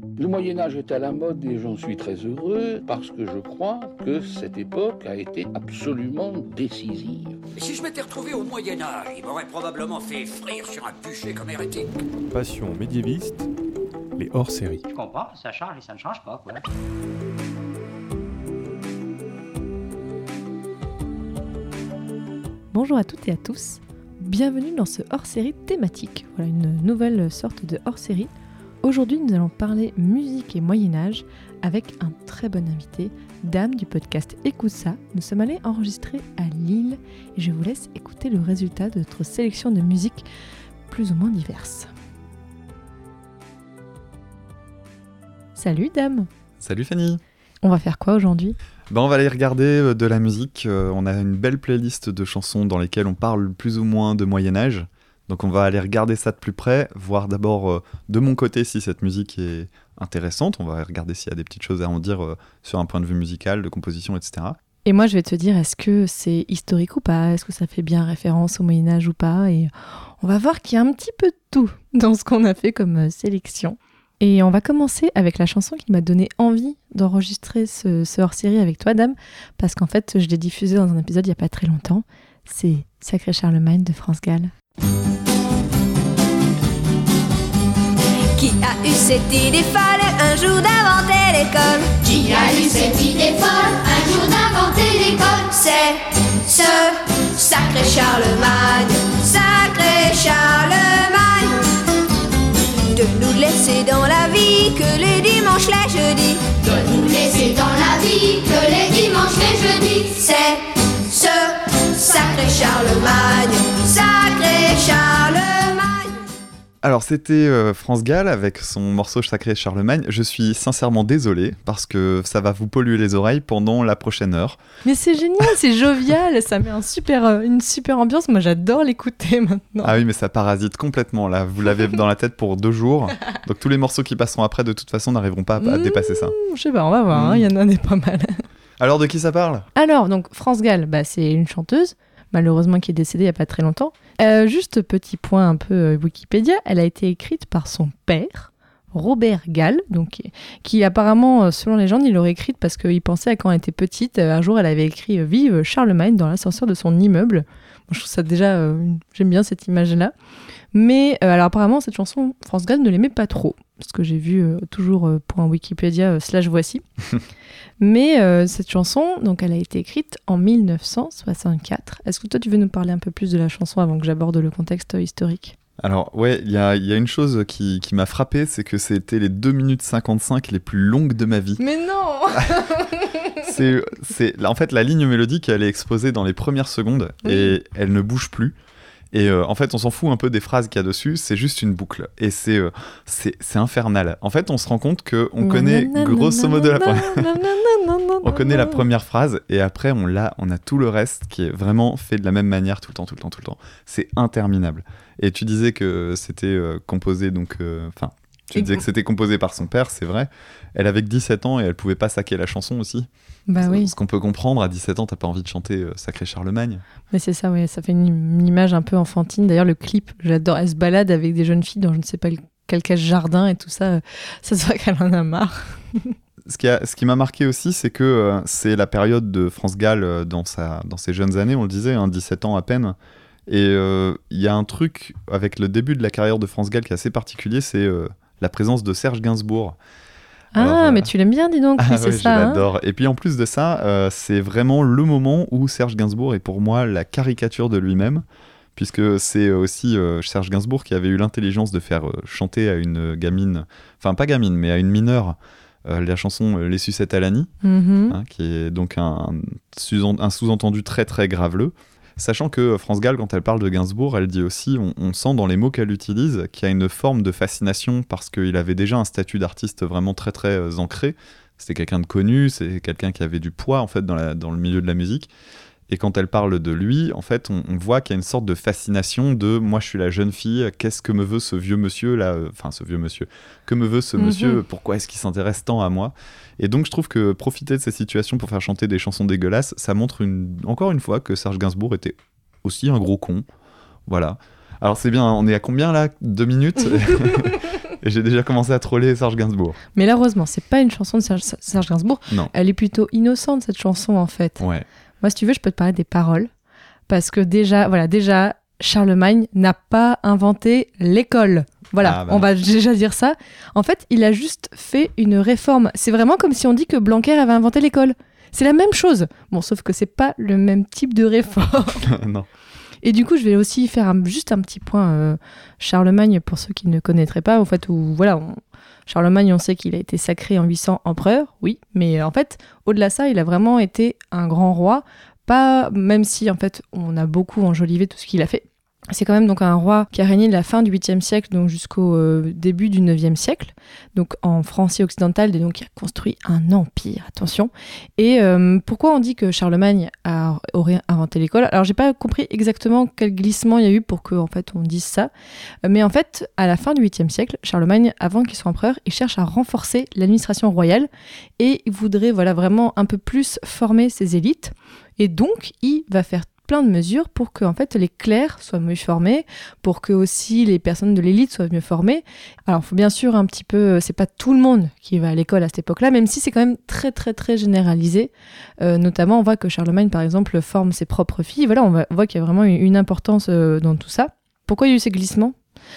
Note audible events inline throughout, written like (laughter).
Le Moyen Âge est à la mode et j'en suis très heureux parce que je crois que cette époque a été absolument décisive. Si je m'étais retrouvé au Moyen Âge, il m'aurait probablement fait frire sur un bûcher comme hérétique. Passion médiéviste, les hors-séries. Je comprends, ça change et ça ne change pas, quoi. Bonjour à toutes et à tous, bienvenue dans ce hors-série thématique. Voilà une nouvelle sorte de hors-série. Aujourd'hui, nous allons parler musique et Moyen-Âge avec un très bon invité, Dame du podcast Écoute ça. Nous sommes allés enregistrer à Lille et je vous laisse écouter le résultat de notre sélection de musique plus ou moins diverses. Salut Dame Salut Fanny On va faire quoi aujourd'hui? Ben, On va aller regarder euh, de la musique. Euh, on a une belle playlist de chansons dans lesquelles on parle plus ou moins de Moyen Âge. Donc on va aller regarder ça de plus près, voir d'abord euh, de mon côté si cette musique est intéressante. On va regarder s'il y a des petites choses à en dire sur un point de vue musical, de composition, etc. Et moi je vais te dire est-ce que c'est historique ou pas? Est-ce que ça fait bien référence au Moyen Âge ou pas? Et on va voir qu'il y a un petit peu de tout (laughs) dans ce qu'on a fait comme sélection. Et on va commencer avec la chanson qui m'a donné envie d'enregistrer ce, hors-série avec toi, Dame, parce qu'en fait, je l'ai diffusé dans un épisode il n'y a pas très longtemps. C'est Sacré Charlemagne de France Gall. Qui a eu cette idée folle un jour d'inventer l'école? Qui a eu cette idée folle un jour d'inventer l'école? C'est ce sacré Charlemagne, sacré Charlemagne de nous laisser dans la vie que les dimanches, les jeudis. De nous laisser dans la vie que les dimanches, les jeudis. C'est ce sacré Charlemagne, sacré. Alors c'était euh, France Gall avec son morceau Sacré Charlemagne. Je suis sincèrement désolé parce que ça va vous polluer les oreilles pendant la prochaine heure. Mais c'est génial, c'est jovial, ça met un super, euh, une super ambiance. Moi j'adore l'écouter (laughs) maintenant. Ah oui mais ça parasite complètement là. Vous l'avez dans la tête pour deux jours. (laughs) Donc tous les morceaux qui passeront après de toute façon n'arriveront pas à, mmh, dépasser ça. Je sais pas, on va voir, hein, il y en a des pas mal. (laughs) Alors de qui ça parle? Alors donc France Gall, bah, c'est une chanteuse malheureusement qui est décédée il n'y a pas très longtemps. Euh, juste petit point un peu euh, Wikipédia, elle a été écrite par son père, Robert Gall, donc, qui apparemment, euh, selon les légende, il l'aurait écrite parce qu'il pensait à quand elle était petite. Un jour, elle avait écrit Vive Charlemagne dans l'ascenseur de son immeuble. je trouve ça déjà, j'aime bien cette image-là. Mais alors apparemment, cette chanson, France Gall ne l'aimait pas trop. Ce que j'ai vu toujours point Wikipédia slash voici. (laughs) Mais euh, cette chanson, donc, elle a été écrite en 1964. Est-ce que toi, tu veux nous parler un peu plus de la chanson avant que j'aborde le contexte historique? Alors ouais, il y a, y a, une chose qui, qui m'a frappé, c'est que c'était les 2 minutes 55 les plus longues de ma vie. Mais non (laughs) c'est, c'est, En fait, la ligne mélodique, elle est exposée dans les premières secondes et elle ne bouge plus. Et euh, en fait, on s'en fout un peu des phrases qu'il y a dessus, c'est juste une boucle. Et c'est euh, c'est infernal. En fait, on se rend compte qu'on connaît grosso modo la première... (laughs) on connaît la première phrase et après, on, a, on a tout le reste qui est vraiment fait de la même manière tout le temps, tout le temps, tout le temps. C'est interminable. Et tu disais que c'était euh, composé, donc... Enfin, tu disais que c'était composé par son père, c'est vrai. Elle avait que 17 ans et elle pouvait pas saquer la chanson aussi. Bah oui. Ce qu'on peut comprendre, à 17 ans, t'as pas envie de chanter euh, Sacré Charlemagne. Mais c'est ça, oui, ça fait une, image un peu enfantine. D'ailleurs, le clip, j'adore. Elle se balade avec des jeunes filles dans je ne sais pas quel cache jardin et tout ça. Ça se voit qu'elle en a marre. ce qui, a, ce qui m'a marqué aussi, c'est que euh, c'est la période de France Gall euh, dans, sa, dans ses jeunes années, on le disait, 17 hein, ans à peine. Et il y a un truc avec le début de la carrière de France Gall qui est assez particulier, c'est la présence de Serge Gainsbourg. Ah, euh, mais tu l'aimes bien, dis donc. (laughs) Ah, c'est ça. Je hein. Et puis en plus de ça, euh, c'est vraiment le moment où Serge Gainsbourg est pour moi la caricature de lui-même, puisque c'est aussi euh, Serge Gainsbourg qui avait eu l'intelligence de faire chanter à une gamine, enfin pas gamine, mais à une mineure, la chanson Les sucettes à l'Annie, mm-hmm. hein, qui est donc un, un sous-entendu très très graveleux. Sachant que France Gall, quand elle parle de Gainsbourg, elle dit aussi, on, sent dans les mots qu'elle utilise qu'il y a une forme de fascination parce qu'il avait déjà un statut d'artiste vraiment très très euh, ancré. C'était quelqu'un de connu, c'est quelqu'un qui avait du poids en fait dans, la, dans le milieu de la musique. Et quand elle parle de lui, en fait, on, voit qu'il y a une sorte de fascination de moi, je suis la jeune fille, qu'est-ce que me veut ce vieux monsieur là Enfin, ce vieux monsieur. Que me veut ce mhm. monsieur? Pourquoi est-ce qu'il s'intéresse tant à moi? Et donc, je trouve que profiter de ces situations pour faire chanter des chansons dégueulasses, ça montre une, encore une fois que Serge Gainsbourg était aussi un gros con. Voilà. Alors, c'est bien, on est à combien là? Deux minutes? (laughs) Et j'ai déjà commencé à troller Serge Gainsbourg. Mais là, heureusement, c'est pas une chanson de Serge, Serge Gainsbourg. Non. Elle est plutôt innocente, cette chanson, en fait. Ouais. Moi, si tu veux, je peux te parler des paroles. Parce que déjà, voilà, déjà, Charlemagne n'a pas inventé l'école. Voilà, Ah, bah on va déjà dire ça. En fait, il a juste fait une réforme. C'est vraiment comme si on dit que Blanquer avait inventé l'école. C'est la même chose. Bon, sauf que c'est pas le même type de réforme. (laughs) non. Et du coup, je vais aussi faire un- juste un petit point euh, Charlemagne pour ceux qui ne connaîtraient pas. En fait, où voilà, on- Charlemagne, on sait qu'il a été sacré en 800 empereur, oui, mais en fait, au-delà de ça, il a vraiment été un grand roi. Pas, même si en fait, on a beaucoup enjolivé tout ce qu'il a fait. C'est quand même donc un roi qui a régné de la fin du 8e siècle donc jusqu'au euh, début du 9e siècle, donc en Francie occidentale, et donc il a construit un empire, attention. Et euh, pourquoi on dit que Charlemagne a, aurait inventé l'école? Alors j'ai pas compris exactement quel glissement il y a eu pour que en fait on dise ça, mais en fait à la fin du 8e siècle, Charlemagne, avant qu'il soit empereur, il cherche à renforcer l'administration royale et il voudrait voilà vraiment un peu plus former ses élites. Et donc il va faire plein de mesures pour que en fait les clercs soient mieux formés, pour que aussi les personnes de l'élite soient mieux formées. Alors, faut bien sûr un petit peu, c'est pas tout le monde qui va à l'école à cette époque-là, même si c'est quand même très très très généralisé. Euh, notamment, on voit que Charlemagne, par exemple, forme ses propres filles. Voilà, on, voit qu'il y a vraiment une une importance euh, dans tout ça. Pourquoi il y a eu ces glissements?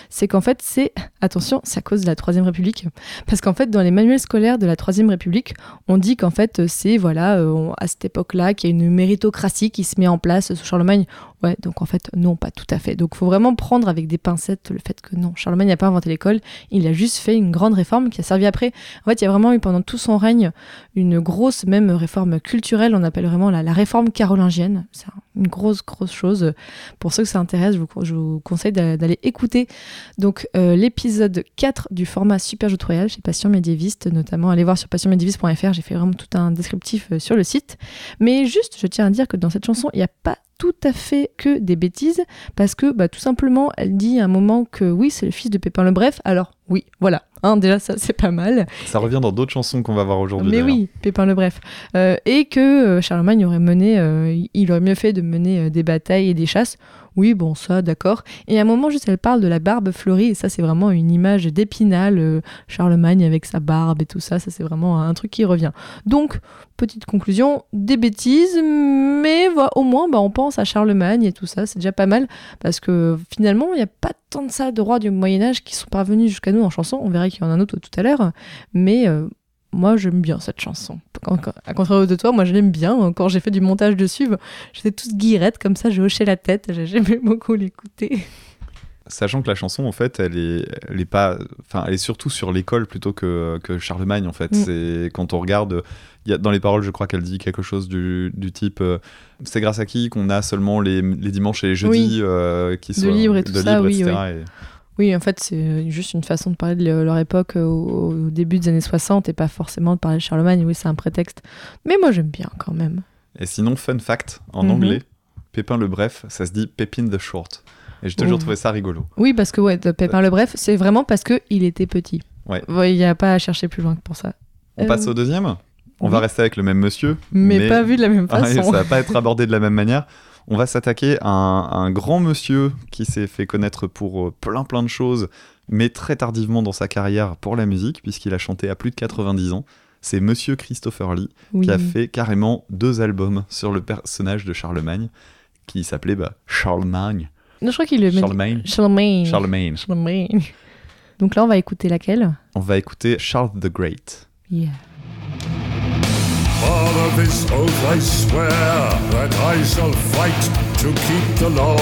C'est qu'en fait, c'est, attention, c'est à cause de la Troisième République. Parce qu'en fait, dans les manuels scolaires de la Troisième République, on dit qu'en fait, c'est, voilà, euh, à cette époque-là, qu'il y a une méritocratie qui se met en place sous Charlemagne. Ouais, donc en fait, non, pas tout à fait. Donc, faut vraiment prendre avec des pincettes le fait que non, Charlemagne n'a pas inventé l'école, il a juste fait une grande réforme qui a servi après. En fait, il y a vraiment eu pendant tout son règne une grosse, même réforme culturelle, on appelle vraiment la, la réforme carolingienne. C'est un- une grosse, grosse chose. Pour ceux que ça intéresse, je vous, je vous conseille d'a- d'aller écouter donc euh, l'épisode 4 du format Super Joute Royal chez Passion Médiéviste, notamment allez voir sur passionmédiéviste.fr, j'ai fait vraiment tout un descriptif euh, sur le site. Mais juste, je tiens à dire que dans cette chanson, il n'y a pas tout à fait que des bêtises, parce que bah, tout simplement, elle dit à un moment que oui, c'est le fils de Pépin le Bref, alors oui, voilà. Hein, déjà, ça c'est pas mal. Ça revient dans d'autres chansons qu'on va voir aujourd'hui. Mais oui, Pépin le Bref. Euh, et que Charlemagne aurait mené, euh, il aurait mieux fait de mener des batailles et des chasses. Oui, bon, ça, d'accord. Et à un moment, juste, elle parle de la barbe fleurie, et ça, c'est vraiment une image d'épinal, euh, Charlemagne avec sa barbe et tout ça, ça, c'est vraiment un truc qui revient. Donc, petite conclusion, des bêtises, mais voilà, au moins, bah, on pense à Charlemagne et tout ça, c'est déjà pas mal, parce que finalement, il n'y a pas tant de ça de rois du Moyen-Âge qui sont parvenus jusqu'à nous en chanson, on verra qu'il y en a un autre tout à l'heure, mais euh, moi j'aime bien cette chanson. À contraire de toi, moi je l'aime bien. Quand j'ai fait du montage dessus, j'étais toute guirette comme ça, j'ai hoché la tête, j'ai- j'aimais (laughs) beaucoup l'écouter. Sachant que la chanson, en fait, elle est, elle est pas, enfin, elle est surtout sur l'école plutôt que, que Charlemagne, en fait. Mm. C'est quand on regarde, y a, dans les paroles, je crois qu'elle dit quelque chose du, du type, euh, c'est grâce à qui qu'on a seulement les, les dimanches et les jeudis euh, qui De sont libre et tout ça, oui, etc. oui. Et- Oui, en fait, c'est juste une façon de parler de le- leur époque euh, au, au début des années 60 et pas forcément de parler de Charlemagne. Oui, c'est un prétexte. Mais moi j'aime bien quand même. Et sinon, fun fact, en Mhm. anglais, Pépin le Bref, ça se dit Pépin the Short. Et j'ai toujours Oh. trouvé ça rigolo. Oui, parce que ouais, Pépin le Bref, c'est vraiment parce qu'il était petit. Ouais. Il n'y a pas à chercher plus loin que pour ça. On Euh, passe au deuxième? On oui. va rester avec le même monsieur. Mais, pas vu de la même (laughs) Ah façon. ça va pas être abordé de la même manière. On va s'attaquer à un, à un grand monsieur qui s'est fait connaître pour euh, plein plein de choses, mais très tardivement dans sa carrière pour la musique, puisqu'il a chanté à plus de 90 ans. C'est Monsieur Christopher Lee, Oui. qui a fait carrément deux albums sur le personnage de Charlemagne, qui s'appelait bah, Charlemagne. Non, je crois qu'il le met. Charlemagne. Charlemagne. Charlemagne. Charlemagne. Donc là, on va écouter laquelle? On va écouter Charles the Great. Yeah. Father, this oath I swear that I shall fight to keep the law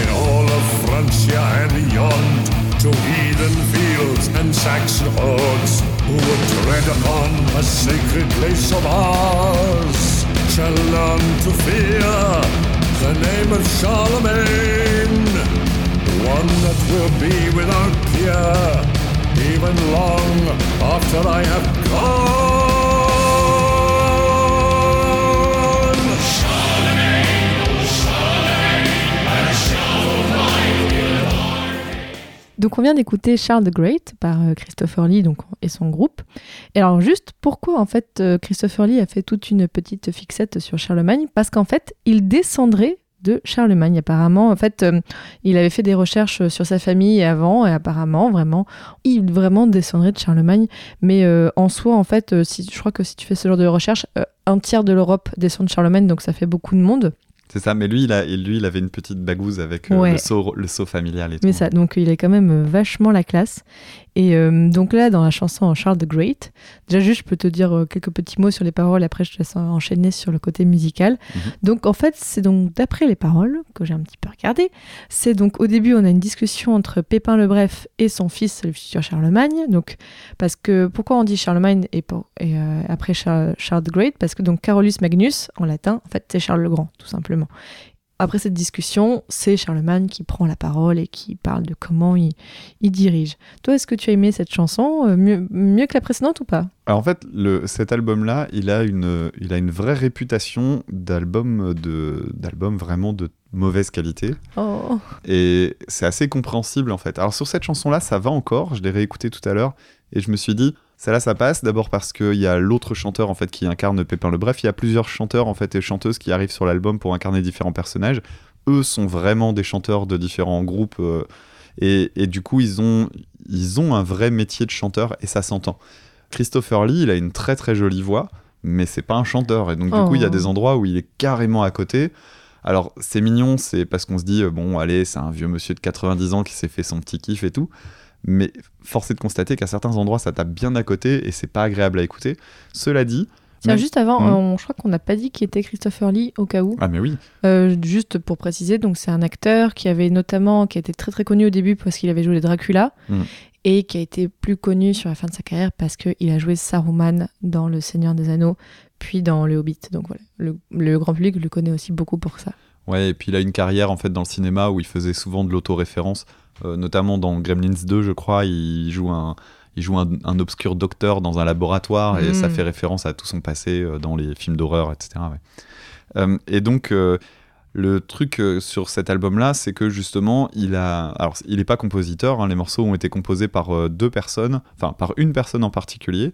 in all of Francia and beyond, to heathen fields and Saxon hordes who would tread upon a sacred place of ours, shall learn to fear the name of Charlemagne, one that will be without peer, even long after I have gone. Donc on vient d'écouter Charles the Great par euh, Christopher Lee donc, et son groupe. Et alors juste pourquoi en fait euh, Christopher Lee a fait toute une petite fixette sur Charlemagne? Parce qu'en fait il descendrait de Charlemagne. Apparemment, en fait, euh, il avait fait des recherches sur sa famille avant et apparemment, vraiment, il vraiment descendrait de Charlemagne. Mais en soi, en fait, si, je crois que si tu fais ce genre de recherche, un tiers de l'Europe descend de Charlemagne, donc ça fait beaucoup de monde. C'est ça, mais lui il, a, lui, il avait une petite bagouze avec euh, Ouais. le, saut, le saut familial et tout. Mais ça, donc il est quand même euh, vachement la classe. Et euh, donc là, dans la chanson Charles the Great, déjà juste, je peux te dire euh, quelques petits mots sur les paroles, après je te laisse enchaîner sur le côté musical. Mhm. Donc en fait, c'est donc d'après les paroles que j'ai un petit peu regardé, c'est donc au début, on a une discussion entre Pépin le Bref et son fils, le futur Charlemagne. Donc parce que pourquoi on dit Charlemagne et, pour- et euh, après Charles, Charles the Great? Parce que donc Carolus Magnus, en latin, en fait, c'est Charles le Grand, tout simplement. Après cette discussion, c'est Charlemagne qui prend la parole et qui parle de comment il, il dirige. Toi, est-ce que tu as aimé cette chanson euh, mieux, mieux que la précédente ou pas? Alors en fait, le, cet album-là, il, a une- il a une vraie réputation d'album de- d'album vraiment de mauvaise qualité. Oh, Et c'est assez compréhensible en fait. Alors sur cette chanson-là, ça va encore. Je l'ai réécouté tout à l'heure et je me suis dit, celle-là, ça passe. D'abord parce qu'il y a l'autre chanteur en fait qui incarne Pépin le Bref. Il y a plusieurs chanteurs en fait et chanteuses qui arrivent sur l'album pour incarner différents personnages. Eux sont vraiment des chanteurs de différents groupes euh, et, et du coup ils ont ils ont un vrai métier de chanteur et ça s'entend. Christopher Lee, il a une très très jolie voix, mais c'est pas un chanteur et donc du coup il y a Oh. des endroits où il est carrément à côté. Alors, c'est mignon, c'est parce qu'on se dit, euh, bon, allez, c'est un vieux monsieur de 90 ans qui s'est fait son petit kiff et tout. Mais force est de constater qu'à certains endroits, ça tape bien à côté et c'est pas agréable à écouter. Cela dit. Tiens, même- juste avant, Mhm. euh, on- je crois qu'on n'a pas dit qui était Christopher Lee au cas où. Ah, mais oui. Euh, juste pour préciser, donc c'est un acteur qui avait notamment, qui a été très très connu au début parce qu'il avait joué les Dracula Mhm. et qui a été plus connu sur la fin de sa carrière parce qu'il a joué Saruman dans Le Seigneur des Anneaux, puis dans Le Hobbit. Donc voilà, le, le grand public le connaît aussi beaucoup pour ça. Ouais, et puis il a une carrière en fait dans le cinéma où il faisait souvent de l'autoréférence, euh, notamment dans Gremlins 2, je crois, il joue un, il joue un, un obscur docteur dans un laboratoire et Mm. ça fait référence à tout son passé euh, dans les films d'horreur, etc. ouais. Euh, et donc euh, le truc sur cet album-là, c'est que justement, il a, alors il n'est pas compositeur, hein, les morceaux ont été composés par deux personnes, enfin par une personne en particulier.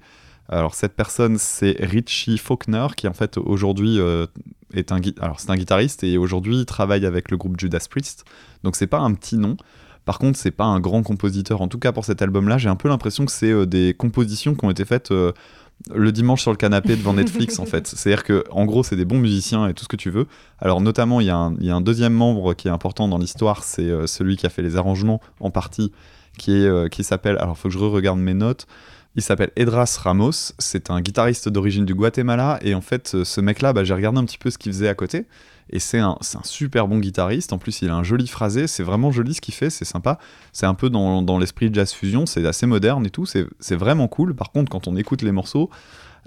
Alors cette personne, c'est Richie Faulkner, qui en fait aujourd'hui euh, est un, alors c'est un guitariste et aujourd'hui il travaille avec le groupe Judas Priest. Donc c'est pas un petit nom. Par contre, c'est pas un grand compositeur. En tout cas pour cet album-là, j'ai un peu l'impression que c'est euh, des compositions qui ont été faites euh, le dimanche sur le canapé devant Netflix en fait. (laughs) C'est-à-dire que en gros, c'est des bons musiciens et tout ce que tu veux. Alors notamment, il y, a un- y a un deuxième membre qui est important dans l'histoire, c'est celui qui a fait les arrangements en partie, qui est qui s'appelle. Alors faut que je re-regarde mes notes. Il s'appelle Edras Ramos, c'est un guitariste d'origine du Guatemala, et en fait, ce mec-là, bah, j'ai regardé un petit peu ce qu'il faisait à côté, et c'est un, un super bon guitariste, en plus il a un joli phrasé, c'est vraiment joli ce qu'il fait, c'est sympa, c'est un peu dans, dans l'esprit de jazz fusion, c'est assez moderne et tout, c'est vraiment cool, par contre quand on écoute les morceaux,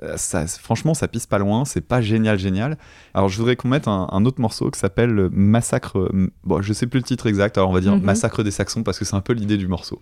euh, ça, franchement ça pisse pas loin, c'est pas génial génial. Alors je voudrais qu'on mette un, un autre morceau qui s'appelle euh, Massacre, euh, bon je sais plus le titre exact, alors on va dire Mhm. Massacre des Saxons, parce que c'est un peu l'idée du morceau.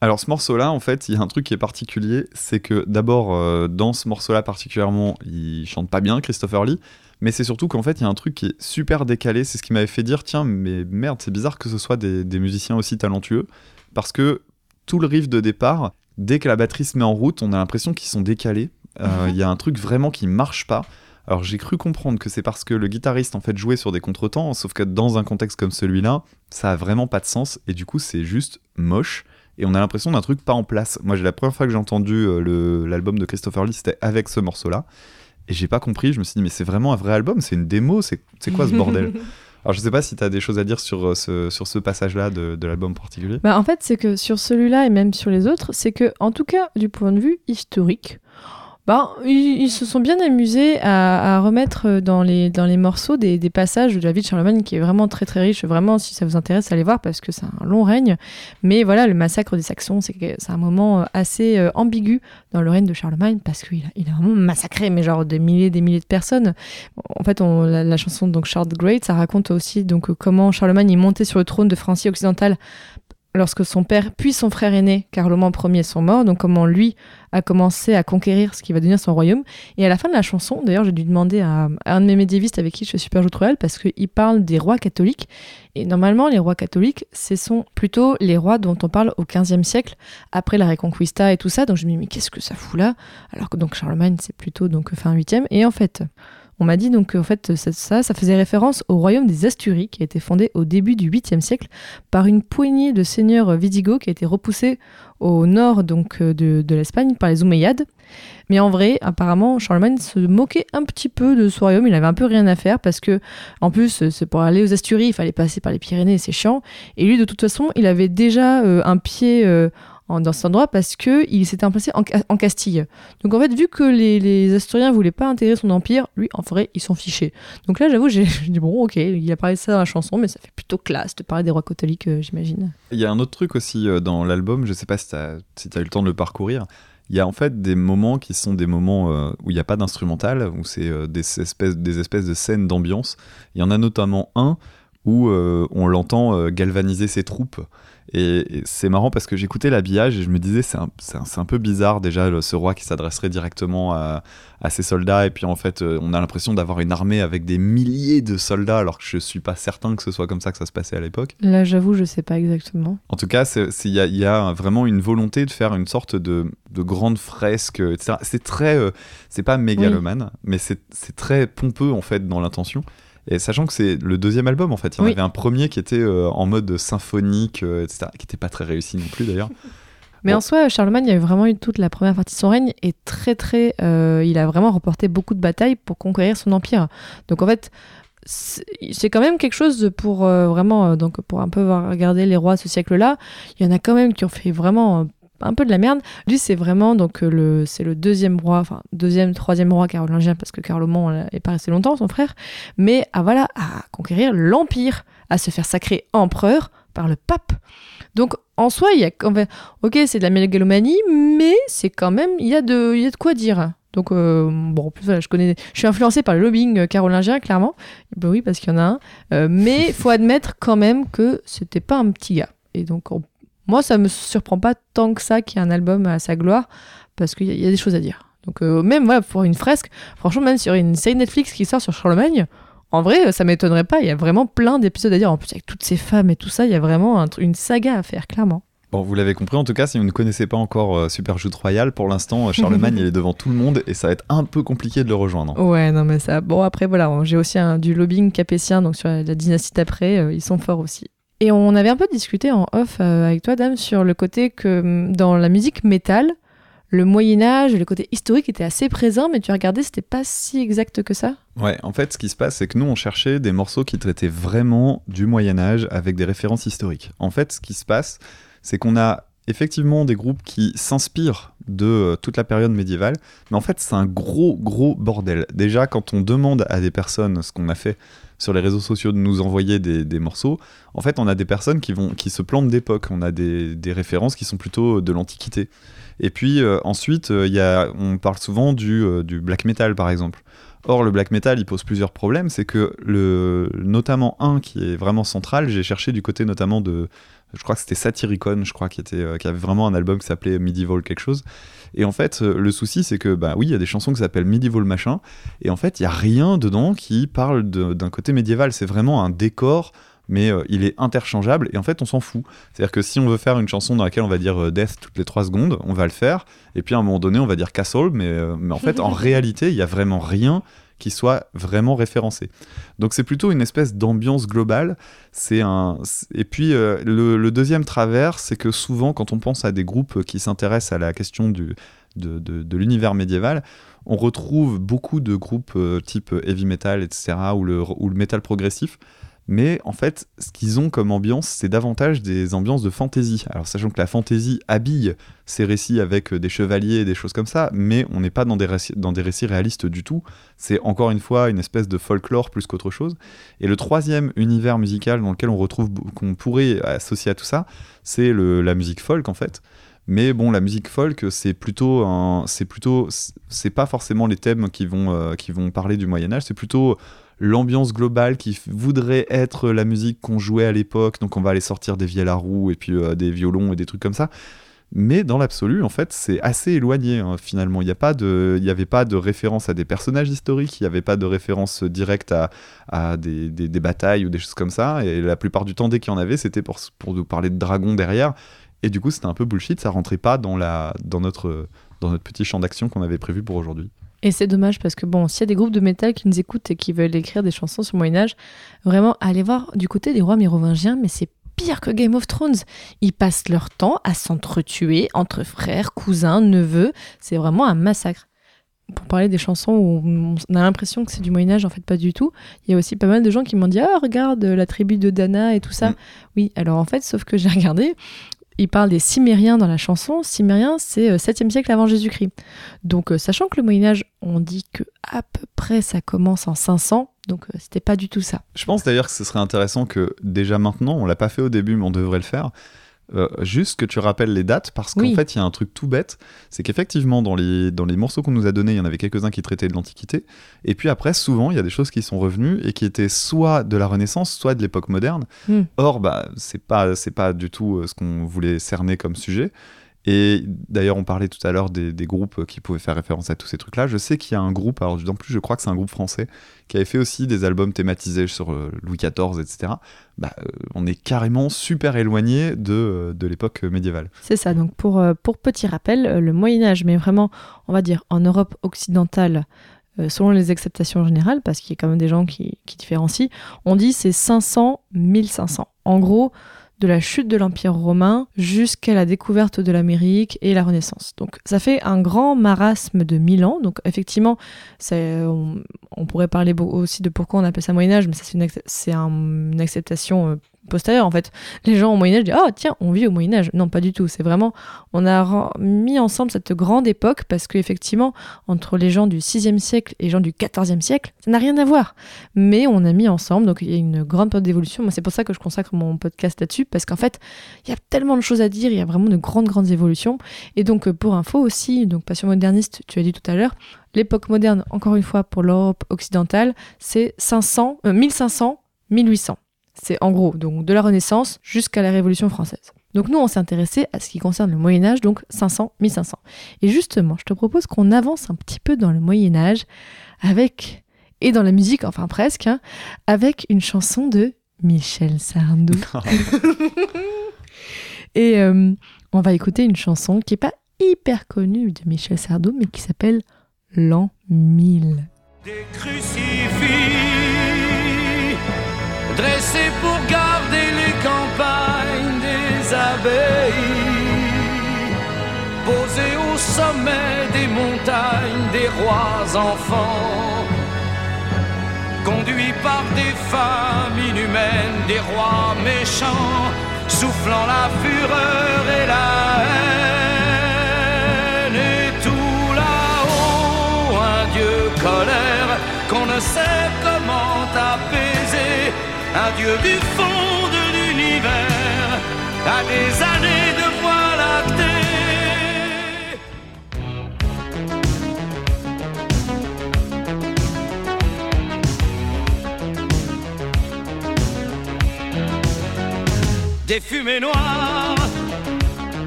Alors ce morceau-là, en fait, il y a un truc qui est particulier, c'est que d'abord, euh, dans ce morceau-là particulièrement, il chante pas bien, Christopher Lee, mais c'est surtout qu'en fait, il y a un truc qui est super décalé, c'est ce qui m'avait fait dire, tiens, mais merde, c'est bizarre que ce soit des, des musiciens aussi talentueux, parce que tout le riff de départ, dès que la batterie se met en route, on a l'impression qu'ils sont décalés, Euh, il y a un truc vraiment qui marche pas. Alors j'ai cru comprendre que c'est parce que le guitariste en fait jouait sur des contretemps, sauf que dans un contexte comme celui-là, ça a vraiment pas de sens et du coup c'est juste moche et on a l'impression d'un truc pas en place. Moi, j'ai la première fois que j'ai entendu euh, l'album de Christopher Lee, c'était avec ce morceau-là. Et j'ai pas compris, je me suis dit, mais c'est vraiment un vrai album, c'est une démo, c'est quoi ce bordel? (laughs) Alors, je sais pas si tu as des choses à dire sur euh, ce, sur ce passage-là de, de l'album particulier. Bah, en fait, c'est que sur celui-là et même sur les autres, c'est que, en tout cas, du point de vue historique, Bah, ils, se sont bien amusés à, remettre euh, dans les, dans les morceaux des, passages de la vie de Charlemagne qui est vraiment très très riche. Vraiment, si ça vous intéresse, allez voir parce que c'est un long règne. Mais voilà, le massacre des Saxons, c'est un moment euh, assez euh, ambigu dans le règne de Charlemagne parce qu'il a, vraiment massacré, mais genre des milliers des milliers de personnes. En fait, on, la, chanson donc Great, ça raconte aussi donc comment Charlemagne est monté sur le trône de Francie occidentale lorsque son père puis son frère aîné Carloman Ier sont morts. Donc comment lui a commencé à conquérir ce qui va devenir son royaume. Et à la fin de la chanson, d'ailleurs, j'ai dû demander à, un de mes médiévistes avec qui je fais super joute royale parce qu'il parle des rois catholiques. Et normalement, les rois catholiques, ce sont plutôt les rois dont on parle au XVe siècle, après la Reconquista et tout ça. Donc je me dis, mais qu'est-ce que ça fout là? Alors que donc Charlemagne, c'est plutôt donc fin 8e. Et en fait, on m'a dit donc en fait ça, ça, faisait référence au royaume des Asturies qui a été fondé au début du 8e siècle par une poignée de seigneurs visigoths qui a été repoussée au nord donc euh, de, l'Espagne par les Omeyyades. Mais en vrai, apparemment, Charlemagne se moquait un petit peu de ce royaume. Il avait un peu rien à faire parce que, en plus, pour aller aux Asturies, il fallait passer par les Pyrénées, c'est chiant. Et lui, de toute façon, il avait déjà euh, un pied euh, dans cet endroit parce que il s'était implacé en, Ca- en Castille. Donc en fait, vu que les, les Asturiens voulaient pas intégrer son empire, lui, en vrai, ils s'en fichaient. Donc là, j'avoue, j'ai dit bon, ok, il a parlé de ça dans la chanson, mais ça fait plutôt classe de parler des rois catholiques, euh, j'imagine. Il y a un autre truc aussi euh, dans l'album, je sais pas si tu as, eu le temps de le parcourir. Il y a en fait des moments qui sont des moments euh, où il n'y a pas d'instrumental, où c'est des, espèces, des espèces de scènes d'ambiance. Il y en a notamment un où on l'entend galvaniser ses troupes. Et, et c'est marrant parce que j'écoutais l'habillage et je me disais, c'est un, un- peu bizarre déjà, le- ce roi qui s'adresserait directement à, à ses soldats. Et puis en fait, euh, on a l'impression d'avoir une armée avec des milliers de soldats, alors que je suis pas certain que ce soit comme ça que ça se passait à l'époque. Là, j'avoue, je sais pas exactement. En tout cas, il y, a- il y a vraiment une volonté de faire une sorte de, de grande fresque, etc. C'est très, euh, c'est pas mégalomane, mais c'est très pompeux en fait dans l'intention. Et sachant que c'est le deuxième album en fait, il y en Oui. avait un premier qui était euh, en mode symphonique, euh, etc., qui était pas très réussi non plus d'ailleurs. (laughs) Mais Bon. en soi, Charlemagne, il a vraiment eu toute la première partie de son règne et très très, euh, il a vraiment remporté beaucoup de batailles pour conquérir son empire. Donc en fait, c'est quand même quelque chose pour euh, vraiment, euh, donc pour un peu regarder les rois de ce siècle-là. Il y en a quand même qui ont fait vraiment un peu de la merde. Lui, c'est vraiment donc euh, le, c'est le deuxième roi, enfin deuxième, troisième roi carolingien parce que Carloman euh, est pas resté longtemps, son frère. Mais à voilà, à conquérir l'empire, à se faire sacrer empereur par le pape. Donc en soi, il y a quand même Ok, c'est de la mégalomanie, mais c'est quand même, il y, a de- il y a de quoi dire. Donc, euh, bon, en plus, voilà, je connais, je suis influencée par le lobbying carolingien, clairement. Ben oui, parce qu'il y en a un. Euh, mais faut admettre quand même que c'était pas un petit gars. Et donc, on- moi, ça me surprend pas tant que ça qu'il y ait un album à sa gloire, parce qu'il y, y a des choses à dire. Donc, euh, même voilà, pour une fresque, franchement, même sur une série Netflix qui sort sur Charlemagne, en vrai, ça m'étonnerait pas. Il y a vraiment plein d'épisodes à dire. En plus, avec toutes ces femmes et tout ça, il y a vraiment un une saga à faire, clairement. Bon, vous l'avez compris, en tout cas, si vous ne connaissez pas encore euh, Super Joute Royale, pour l'instant, euh, Charlemagne (laughs) il est devant tout le monde et ça va être un peu compliqué de le rejoindre. Ouais, non, mais ça. Bon, après, voilà, j'ai aussi un, du lobbying capétien, donc sur la, la dynastie d'après, euh, ils sont forts aussi. Et on avait un peu discuté en off euh, avec toi, Dame, sur le côté que hum, dans la musique métal, le Moyen-Âge, le côté historique était assez présent, mais tu regardais, c'était pas si exact que ça? Ouais, en fait, ce qui se passe, c'est que nous, on cherchait des morceaux qui traitaient vraiment du Moyen-Âge avec des références historiques. En fait, ce qui se passe, c'est qu'on a effectivement des groupes qui s'inspirent de euh, toute la période médiévale, mais en fait, c'est un gros, gros bordel. Déjà, quand on demande à des personnes ce qu'on a fait sur les réseaux sociaux de nous envoyer des, morceaux, en fait, on a des personnes qui, vont, qui se plantent d'époque. On a des, références qui sont plutôt de l'Antiquité. Et puis euh, ensuite, euh, y a, on parle souvent du, euh, du black metal, par exemple. Or, le black metal, il pose plusieurs problèmes. C'est que, le, notamment un qui est vraiment central, j'ai cherché du côté notamment de. Je crois que c'était Satyricon, je crois, qui, était, euh, qui avait vraiment un album qui s'appelait Medieval quelque chose. Et en fait, euh, le souci, c'est que, bah oui, il y a des chansons qui s'appellent Medieval machin. Et en fait, il n'y a rien dedans qui parle d'un côté médiéval. C'est vraiment un décor mais euh, il est interchangeable et en fait on s'en fout. C'est-à-dire que si on veut faire une chanson dans laquelle on va dire Death toutes les 3 secondes, on va le faire, et puis à un moment donné on va dire Castle, mais, mais en fait en (laughs) réalité il y a vraiment rien qui soit vraiment référencé. Donc c'est plutôt une espèce d'ambiance globale. Et puis euh, le, deuxième travers, c'est que souvent quand on pense à des groupes qui s'intéressent à la question du de, l'univers médiéval, on retrouve beaucoup de groupes euh, type heavy metal, etc., ou ou le metal progressif, Mais en fait, ce qu'ils ont comme ambiance, c'est davantage des ambiances de fantaisie. Alors, sachant que la fantaisie habille ces récits avec euh, des chevaliers et des choses comme ça, mais on n'est pas dans des, récits, dans des récits réalistes du tout. C'est encore une fois une espèce de folklore plus qu'autre chose. Et le troisième univers musical dans lequel on retrouve, qu'on pourrait associer à tout ça, c'est la musique folk en fait. Mais bon, la musique folk, c'est plutôt, c'est plutôt, c'est pas forcément les thèmes qui vont, euh, qui vont parler du Moyen Âge. C'est plutôt l'ambiance globale qui voudrait être la musique qu'on jouait à l'époque. Donc on va aller sortir des vielles à roue et puis euh, des violons et des trucs comme ça. Mais dans l'absolu, en fait, c'est assez éloigné hein, finalement. Il n'y avait pas de référence à des personnages historiques, il n'y avait pas de référence directe à, des, batailles ou des choses comme ça. Et la plupart du temps, dès qu'il y en avait, c'était pour, pour nous parler de dragons derrière. Et du coup, c'était un peu bullshit, ça rentrait pas dans, la, dans, notre, dans notre petit champ d'action qu'on avait prévu pour aujourd'hui. Et c'est dommage parce que bon, s'il y a des groupes de métal qui nous écoutent et qui veulent écrire des chansons sur le Moyen Âge, vraiment allez voir du côté des rois mérovingiens, mais c'est pire que Game of Thrones. Ils passent leur temps à s'entretuer entre frères, cousins, neveux. C'est vraiment un massacre. Pour parler des chansons où on a l'impression que c'est du Moyen Âge, en fait pas du tout. Il y a aussi pas mal de gens qui m'ont dit ah regarde la tribu de Dana et tout ça. Mm. Oui, alors en fait, sauf que j'ai regardé, il parle des Cimériens dans la chanson. Cimériens, c'est 7e euh, siècle avant Jésus-Christ. Donc, euh, sachant que le Moyen-Âge, on dit que à peu près ça commence en 500, donc euh, c'était pas du tout ça. Je pense d'ailleurs que ce serait intéressant que déjà maintenant, on l'a pas fait au début, mais on devrait le faire, euh, juste que tu rappelles les dates parce qu'en fait il y a un truc tout bête c'est qu'effectivement dans les, dans les morceaux qu'on nous a donnés il y en avait quelques-uns qui traitaient de l'Antiquité et puis après souvent il y a des choses qui sont revenues et qui étaient soit de la Renaissance soit de l'époque moderne. Hmm. or bah c'est pas, c'est pas du tout euh, ce qu'on voulait cerner comme sujet et d'ailleurs, on parlait tout à l'heure des, groupes qui pouvaient faire référence à tous ces trucs-là. Je sais qu'il y a un groupe, alors en plus, je crois que c'est un groupe français, qui avait fait aussi des albums thématisés sur euh, Louis XIV, etc. Bah, euh, on est carrément super éloigné de, euh, de l'époque médiévale. C'est ça. Donc, pour, pour petit rappel, le Moyen-Âge, mais vraiment, on va dire, en Europe occidentale, selon les acceptations générales, parce qu'il y a quand même des gens qui, qui différencient, on dit c'est 500-1500. En gros, de la chute de l'Empire romain jusqu'à la découverte de l'Amérique et la Renaissance. Donc ça fait un grand marasme de mille ans. Donc effectivement, on, on, pourrait parler aussi de pourquoi on appelle ça Moyen Âge, mais c'est une, une, acceptation euh, postérieure en fait. Les gens au Moyen Âge disent oh tiens on vit au Moyen Âge. Non pas du tout. C'est vraiment on a mis ensemble cette grande époque parce qu'effectivement entre les gens du 6e siècle et les gens du 14e siècle ça n'a rien à voir. Mais on a mis ensemble donc il y a une grande période d'évolution. Moi c'est pour ça que je consacre mon podcast là-dessus parce qu'en fait il y a tellement de choses à dire. Il y a vraiment de grandes grandes évolutions. Et donc pour info aussi donc passion moderniste tu as dit tout à l'heure l'époque moderne encore une fois pour l'Europe occidentale c'est 500 1500 1800 c'est en gros donc de la Renaissance jusqu'à la Révolution française. Donc nous, on s'est intéressé à ce qui concerne le Moyen Âge, donc 500-1500. Et justement, je te propose qu'on avance un petit peu dans le Moyen Âge avec, et dans la musique, enfin presque, hein, avec une chanson de Michel Sardou. (laughs) et euh, on va écouter une chanson qui n'est pas hyper connue de Michel Sardou, mais qui s'appelle L'an 1000. Des crucifix dressé pour garder les campagnes des abbayes, posé au sommet des montagnes des rois enfants, conduit par des femmes inhumaines, des rois méchants, soufflant la fureur et la haine, et tout là-haut un Dieu colère qu'on ne sait un dieu du fond de l'univers, à des années de voie lactée. Des fumées noires,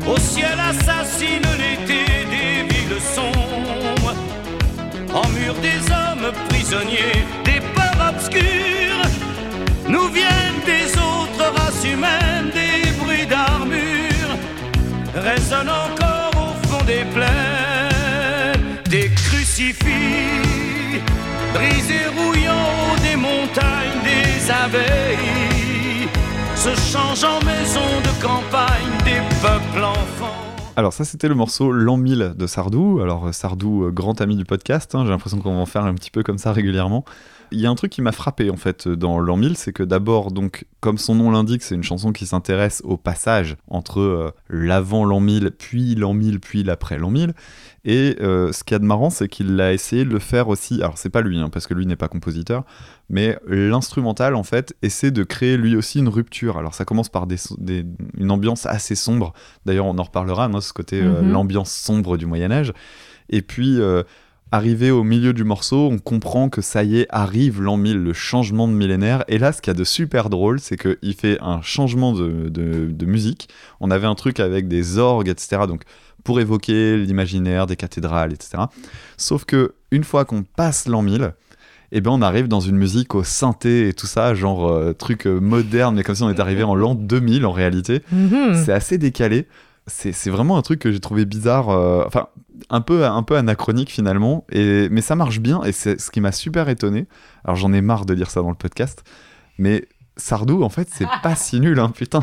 au ciel assassine l'été des villes sombres, en mur des hommes prisonniers, nous viennent des autres races humaines, des bruits d'armure résonnent encore au fond des plaines, des crucifix brisés rouillants des montagnes, des abeilles se changent en maisons de campagne des peuples enfants. Alors ça c'était le morceau L'an 1000 de Sardou. Alors Sardou, euh, grand ami du podcast, hein, j'ai l'impression qu'on va en faire un petit peu comme ça régulièrement. Il y a un truc qui m'a frappé en fait dans l'an 1000, c'est que d'abord, donc, comme son nom l'indique, c'est une chanson qui s'intéresse au passage entre euh, l'avant l'an 1000, puis l'an 1000, puis l'après l'an 1000. Et euh, ce qu'il y a de marrant, c'est qu'il a essayé de le faire aussi. Alors, c'est pas lui, hein, parce que lui n'est pas compositeur, mais l'instrumental, en fait, essaie de créer lui aussi une rupture. Alors, ça commence par des, des- une ambiance assez sombre. D'ailleurs, on en reparlera, hein, ce côté euh, Mhm. l'ambiance sombre du Moyen-Âge. Et puis. Arrivé au milieu du morceau, on comprend que ça y est, arrive l'an 1000, le changement de millénaire. Et là, ce qu'il y a de super drôle, c'est qu'il fait un changement de, de- de musique. On avait un truc avec des orgues, etc. Donc, pour évoquer l'imaginaire des cathédrales, etc. Sauf que une fois qu'on passe l'an 1000, eh ben on arrive dans une musique au synthé et tout ça, genre euh, truc euh, moderne, mais comme si on était arrivé en l'an 2000 en réalité. Mhm. C'est assez décalé. C'est c'est vraiment un truc que j'ai trouvé bizarre, euh, enfin un peu, un peu anachronique finalement, et, mais ça marche bien et c'est ce qui m'a super étonné. Alors j'en ai marre de dire ça dans le podcast, mais Sardou en fait c'est pas si nul, hein, putain.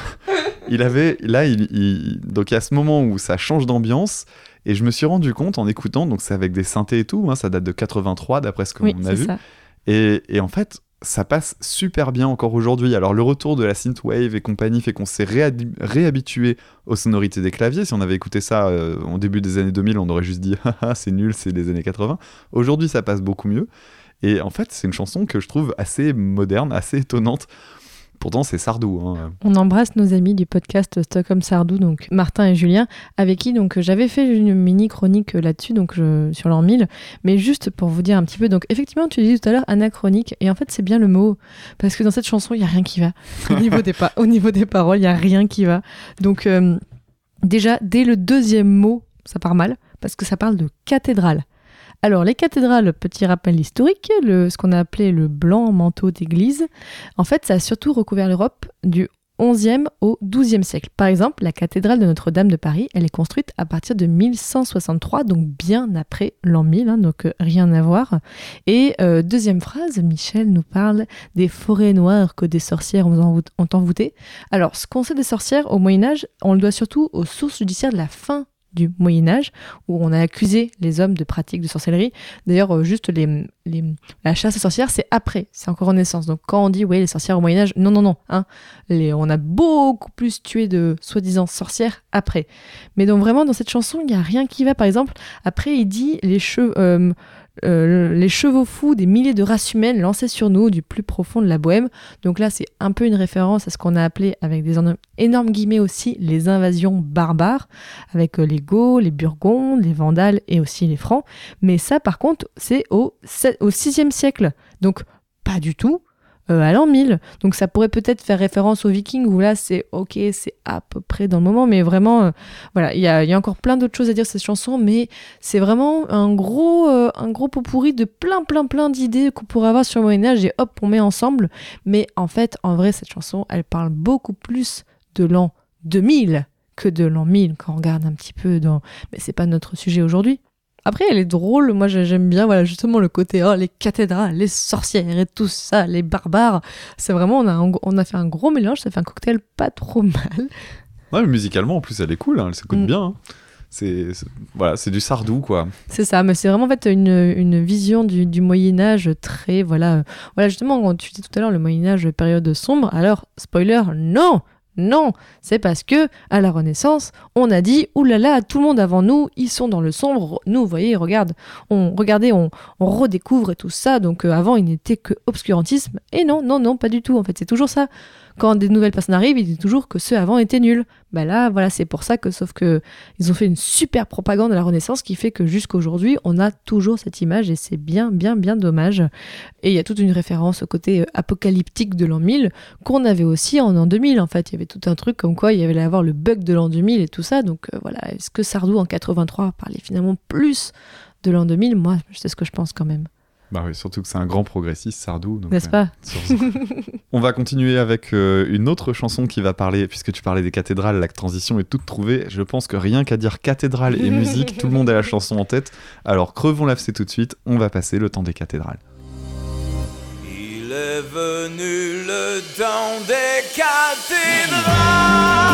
Il avait, là, il, il- donc il y a ce moment où ça change d'ambiance, et je me suis rendu compte en écoutant, donc c'est avec des synthés et tout, hein, ça date de 83 d'après ce qu'on Oui, a vu. ça. Et, et en fait, ça passe super bien encore aujourd'hui. Alors, le retour de la synthwave et compagnie fait qu'on s'est réhab- réhabitué aux sonorités des claviers. Si on avait écouté ça euh, au début des années 2000, on aurait juste dit Haha, (laughs) c'est nul, c'est les années 80. Aujourd'hui, ça passe beaucoup mieux. Et en fait, c'est une chanson que je trouve assez moderne, assez étonnante. Pourtant, c'est Sardou. hein. On embrasse nos amis du podcast Stockholm Sardou, donc Martin et Julien, avec qui donc j'avais fait une mini chronique là-dessus, donc je- sur l'an 1000. Mais juste pour vous dire un petit peu, donc effectivement, tu disais tout à l'heure anachronique, et en fait c'est bien le mot, parce que dans cette chanson il y a rien qui va. Au (laughs) niveau des, pa- au niveau des paroles, il y a rien qui va. Donc euh, déjà dès le deuxième mot, ça part mal, parce que ça parle de cathédrale. Alors, les cathédrales, petit rappel historique, ce qu'on a appelé le blanc manteau d'église, en fait, ça a surtout recouvert l'Europe du 11e au 12e siècle. Par exemple, la cathédrale de Notre-Dame de Paris, elle est construite à partir de 1163, donc bien après l'an 1000, hein, donc euh, rien à voir. Et euh, deuxième phrase, Michel nous parle des forêts noires que des sorcières ont envoûtées. Alors, ce qu'on sait des sorcières au Moyen Âge, on le doit surtout aux sources judiciaires de la fin du Moyen Âge, où on a accusé les hommes de pratiques de sorcellerie. D'ailleurs, euh, juste les, les- la chasse aux sorcières, c'est après, c'est encore Renaissance. Donc quand on dit, oui, les sorcières au Moyen Âge, non, non, non. Hein, on a beaucoup plus tué de soi-disant sorcières après. Mais donc vraiment, dans cette chanson, il n'y a rien qui va. Par exemple, après, il dit les cheveux... euh, euh, les chevaux fous des milliers de races humaines lancés sur nous du plus profond de la bohème. Donc là, c'est un peu une référence à ce qu'on a appelé, avec des énormes- guillemets aussi, les invasions barbares, avec euh, les Goths, les Burgondes, les Vandales et aussi les Francs. Mais ça, par contre, c'est au, au 6e siècle. Donc, pas du tout euh, à l'an 1000. Donc, ça pourrait peut-être faire référence aux Vikings, où là, c'est ok, c'est à peu près dans le moment, mais vraiment, euh, voilà, il y a, encore plein d'autres choses à dire cette chanson, mais c'est vraiment un gros, euh, un gros pot pourri de plein, plein, plein d'idées qu'on pourrait avoir sur le Moyen-Âge, et hop, on met ensemble. Mais en fait, en vrai, cette chanson, elle parle beaucoup plus de l'an 2000 que de l'an 1000 quand on regarde un petit peu dans. Mais c'est pas notre sujet aujourd'hui. Après, elle est drôle. Moi, j'ai- j'aime bien, voilà, justement le côté, oh, les cathédrales, les sorcières et tout ça, les barbares. C'est vraiment, on a, on a fait un gros mélange. Ça fait un cocktail pas trop mal. Ouais, mais musicalement, en plus, elle est cool, hein, elle s'écoute Mm. bien. hein. C'est c'est- voilà, c'est du Sardou, quoi. C'est ça, mais c'est vraiment en fait une, une vision du, du Moyen Âge très voilà euh, voilà justement quand tu dis tout à l'heure le Moyen Âge période sombre. Alors spoiler, non, non, c'est parce que à la Renaissance on a dit oulala tout le monde avant nous ils sont dans le sombre. Nous vous voyez regarde on regardez on, redécouvre tout ça donc euh, avant il n'était que obscurantisme et non non non pas du tout en fait c'est toujours ça. Quand des nouvelles personnes arrivent, ils disent toujours que ceux avant étaient nuls. Bah là, voilà, c'est pour ça que, sauf que ils ont fait une super propagande à la Renaissance qui fait que jusqu'aujourd'hui, on a toujours cette image et c'est bien, bien, bien dommage. Et il y a toute une référence au côté euh, apocalyptique de l'an 1000 qu'on avait aussi en an 2000. En fait, il y avait tout un truc comme quoi il y avait avoir le bug de l'an 2000 et tout ça. Donc euh, voilà, est-ce que Sardou en 83 parlait finalement plus de l'an 2000 Moi, c'est ce que je pense quand même. Bah oui, surtout que c'est un grand progressiste, Sardou. donc, N'est-ce euh, pas (laughs) On va continuer avec euh, une autre chanson qui va parler, puisque tu parlais des cathédrales, la transition est toute trouvée. Je pense que rien qu'à dire cathédrale et musique, tout le monde a la chanson en tête. Alors crevons l'AFC tout de suite, on va passer le temps des cathédrales. Il est venu le temps des cathédrales.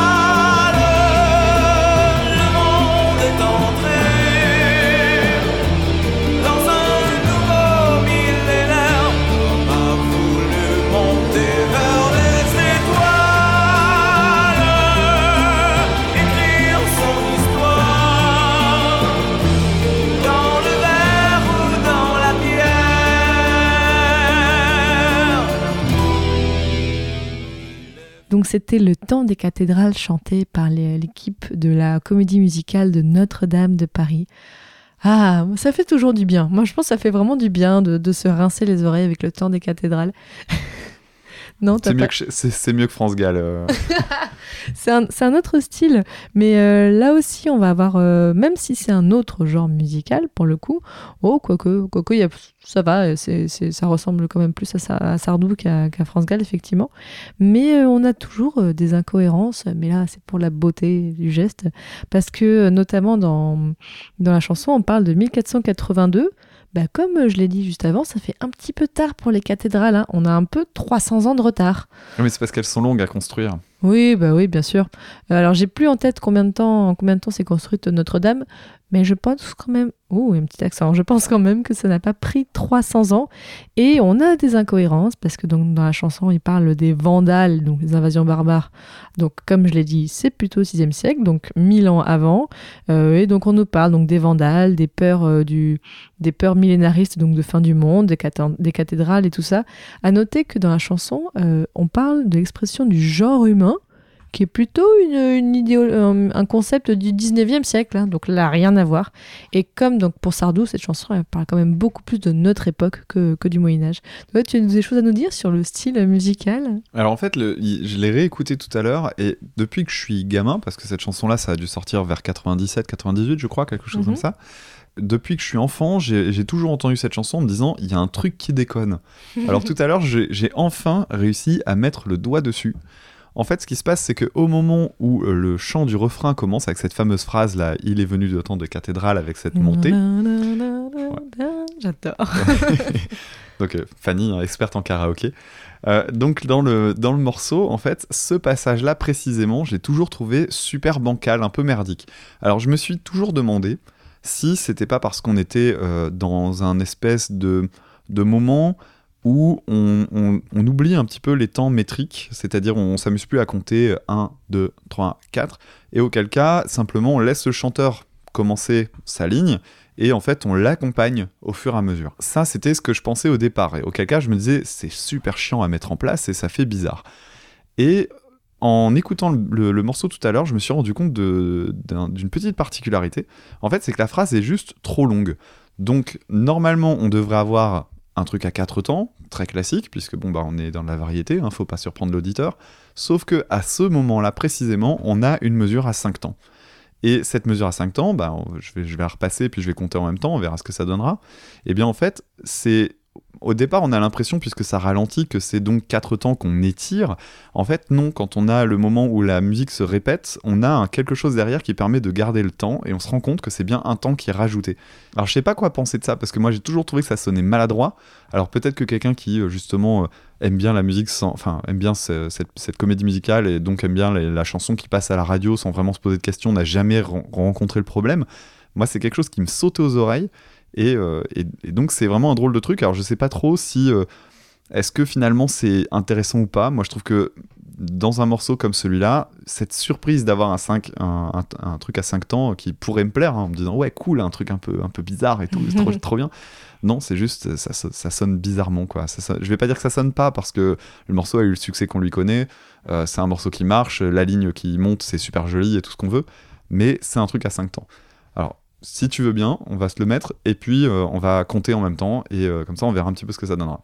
C'était le temps des cathédrales chanté par l'équipe de la comédie musicale de Notre-Dame de Paris. Ah, ça fait toujours du bien. Moi, je pense que ça fait vraiment du bien de, de se rincer les oreilles avec le temps des cathédrales. (laughs) non, C'est mieux, que c'est- mieux que France Gall. euh. (laughs) c'est un, c'est un autre style, mais euh, là aussi, on va avoir, euh, même si c'est un autre genre musical pour le coup, oh, quoique, y a- ça va, c'est, c'est- ça ressemble quand même plus à, à Sardou qu'à, France Gall, effectivement. Mais on a toujours des incohérences, mais là, c'est pour la beauté du geste, parce que notamment dans, dans la chanson, on parle de 1482. Bah, comme euh, je l'ai dit juste avant, ça fait un petit peu tard pour les cathédrales. hein. On a un peu 300 ans de retard. Mais c'est parce qu'elles sont longues à construire. Oui, bah oui, bien sûr. Euh, Alors, j'ai plus en tête combien de temps, en combien de temps s'est construite Notre-Dame, mais je pense quand même. Oh, un petit accent. Je pense quand même que ça n'a pas pris 300 ans. Et on a des incohérences parce que dans la chanson, il parle des Vandales, donc invasions barbares. Donc, comme je l'ai dit, c'est plutôt au 6e siècle, donc 1000 ans avant. Euh, et donc, on nous parle donc des Vandales, des peurs euh, du, des peurs millénaristes, donc de fin du monde, des, des cathédrales et tout ça. À noter que dans la chanson, euh, on parle de l'expression du genre humain, qui est plutôt une, une idéo- un, concept du 19e siècle, hein, donc là, rien à voir. Et comme donc pour Sardou, cette chanson, elle parle quand même beaucoup plus de notre époque que, que du Moyen-Âge. Tu as des choses à nous dire sur le style musical? Alors en fait, le- je l'ai réécouté tout à l'heure et depuis que je suis gamin, parce que cette chanson-là, ça a dû sortir vers 97-98, je crois, quelque chose Mhm. comme ça. Depuis que je suis enfant, j'ai toujours entendu cette chanson en me disant il y a un truc qui déconne. (laughs) Alors tout à l'heure, j'ai enfin réussi à mettre le doigt dessus. En fait, ce qui se passe, c'est que au moment où euh, le chant du refrain commence avec cette fameuse phrase là, il est venu de temps de cathédrale avec cette montée. J'adore. (laughs) Donc euh, Fanny, hein, experte en karaoké. Euh, donc dans le, dans le morceau, en fait, ce passage-là précisément, j'ai toujours trouvé super bancal, un peu merdique. Alors je me suis toujours demandé si c'était pas parce qu'on était euh, dans un espèce de, de moment où on, oublie un petit peu les temps métriques, c'est-à-dire on, s'amuse plus à compter 1, 2, 3, 4, et auquel cas, simplement, on laisse le chanteur commencer sa ligne, et en fait, on l'accompagne au fur et à mesure. Ça, c'était ce que je pensais au départ, et auquel cas, je me disais, c'est super chiant à mettre en place, et ça fait bizarre. Et en écoutant le, morceau tout à l'heure, je me suis rendu compte d'une petite particularité. En fait, c'est que la phrase est juste trop longue. Donc, normalement, on devrait avoir un truc à quatre temps, très classique, puisque bon, bah, on est dans la variété, hein, faut pas surprendre l'auditeur. Sauf que à ce moment-là, précisément, on a une mesure à 5 temps. Et cette mesure à 5 temps, bah, je, vais, je vais la repasser, puis je vais compter en même temps, on verra ce que ça donnera. Et bien en fait, c'est... Au départ, on a l'impression, puisque ça ralentit, que c'est donc 4 temps qu'on étire. En fait, non, quand on a le moment où la musique se répète, on a quelque chose derrière qui permet de garder le temps, et on se rend compte que c'est bien un temps qui est rajouté. Alors je sais pas quoi penser de ça, parce que moi j'ai toujours trouvé que ça sonnait maladroit. Alors peut-être que quelqu'un qui, euh, justement, euh, aime bien la musique, enfin, aime bien ce- cette, comédie musicale, et donc aime bien la chanson qui passe à la radio sans vraiment se poser de questions, n'a jamais ren- rencontré le problème. Moi c'est quelque chose qui me sautait aux oreilles, et, euh, et- et donc c'est vraiment un drôle de truc. Alors je sais pas trop si... euh, est-ce que finalement c'est intéressant ou pas Moi je trouve que dans un morceau comme celui-là, cette surprise d'avoir un, 5, un, un- un truc à 5 temps qui pourrait me plaire, hein, en me disant ouais cool, un truc un peu, un peu bizarre et tout, c'est trop, (laughs) trop bien. Non, c'est juste, ça, ça- ça sonne bizarrement quoi. Ça, je vais pas dire que ça sonne pas parce que le morceau a eu le succès qu'on lui connaît, euh, c'est un morceau qui marche, la ligne qui monte c'est super joli et tout ce qu'on veut, mais c'est un truc à 5 temps. Si tu veux bien, on va se le mettre et puis euh, on va compter en même temps et euh, comme ça on verra un petit peu ce que ça donnera.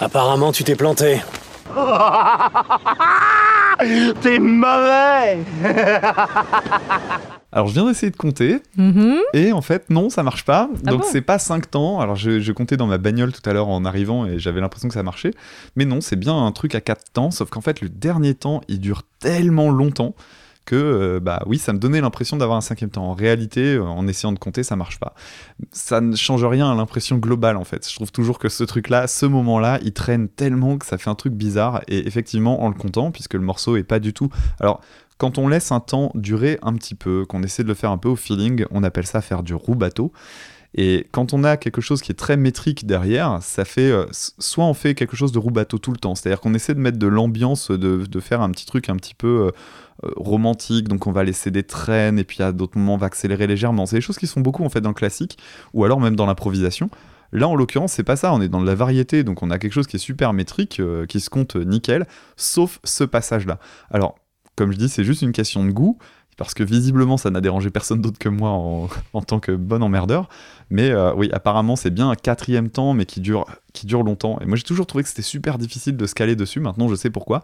Apparemment, tu t'es planté. (laughs) T'es mauvais (laughs) Alors je viens d'essayer de compter et en fait non ça marche pas. Ah Donc bon c'est pas 5 temps. Alors je, je comptais dans ma bagnole tout à l'heure en arrivant et j'avais l'impression que ça marchait. Mais non c'est bien un truc à 4 temps sauf qu'en fait le dernier temps il dure tellement longtemps que euh, bah oui ça me donnait l'impression d'avoir un cinquième temps. En réalité euh, en essayant de compter ça marche pas. Ça ne change rien à l'impression globale en fait. Je trouve toujours que ce truc là, ce moment là il traîne tellement que ça fait un truc bizarre et effectivement en le comptant puisque le morceau est pas du tout... Alors quand on laisse un temps durer un petit peu, qu'on essaie de le faire un peu au feeling, on appelle ça faire du roux bateau. Et quand on a quelque chose qui est très métrique derrière, ça fait euh, soit on fait quelque chose de roubateau tout le temps, c'est-à-dire qu'on essaie de mettre de l'ambiance, de, faire un petit truc un petit peu romantique, donc on va laisser des traînes et puis à d'autres moments on va accélérer légèrement. C'est des choses qui sont beaucoup en fait dans le classique ou alors même dans l'improvisation. Là, en l'occurrence, c'est pas ça. On est dans de la variété, donc on a quelque chose qui est super métrique, euh, qui se compte euh, nickel, sauf ce passage-là. Alors, comme je dis, c'est juste une question de goût, parce que visiblement, ça n'a dérangé personne d'autre que moi en, (laughs) en tant que bon emmerdeur. Mais euh, oui, apparemment, c'est bien un quatrième temps, mais qui dure, qui dure longtemps. Et moi, j'ai toujours trouvé que c'était super difficile de se caler dessus. Maintenant, je sais pourquoi.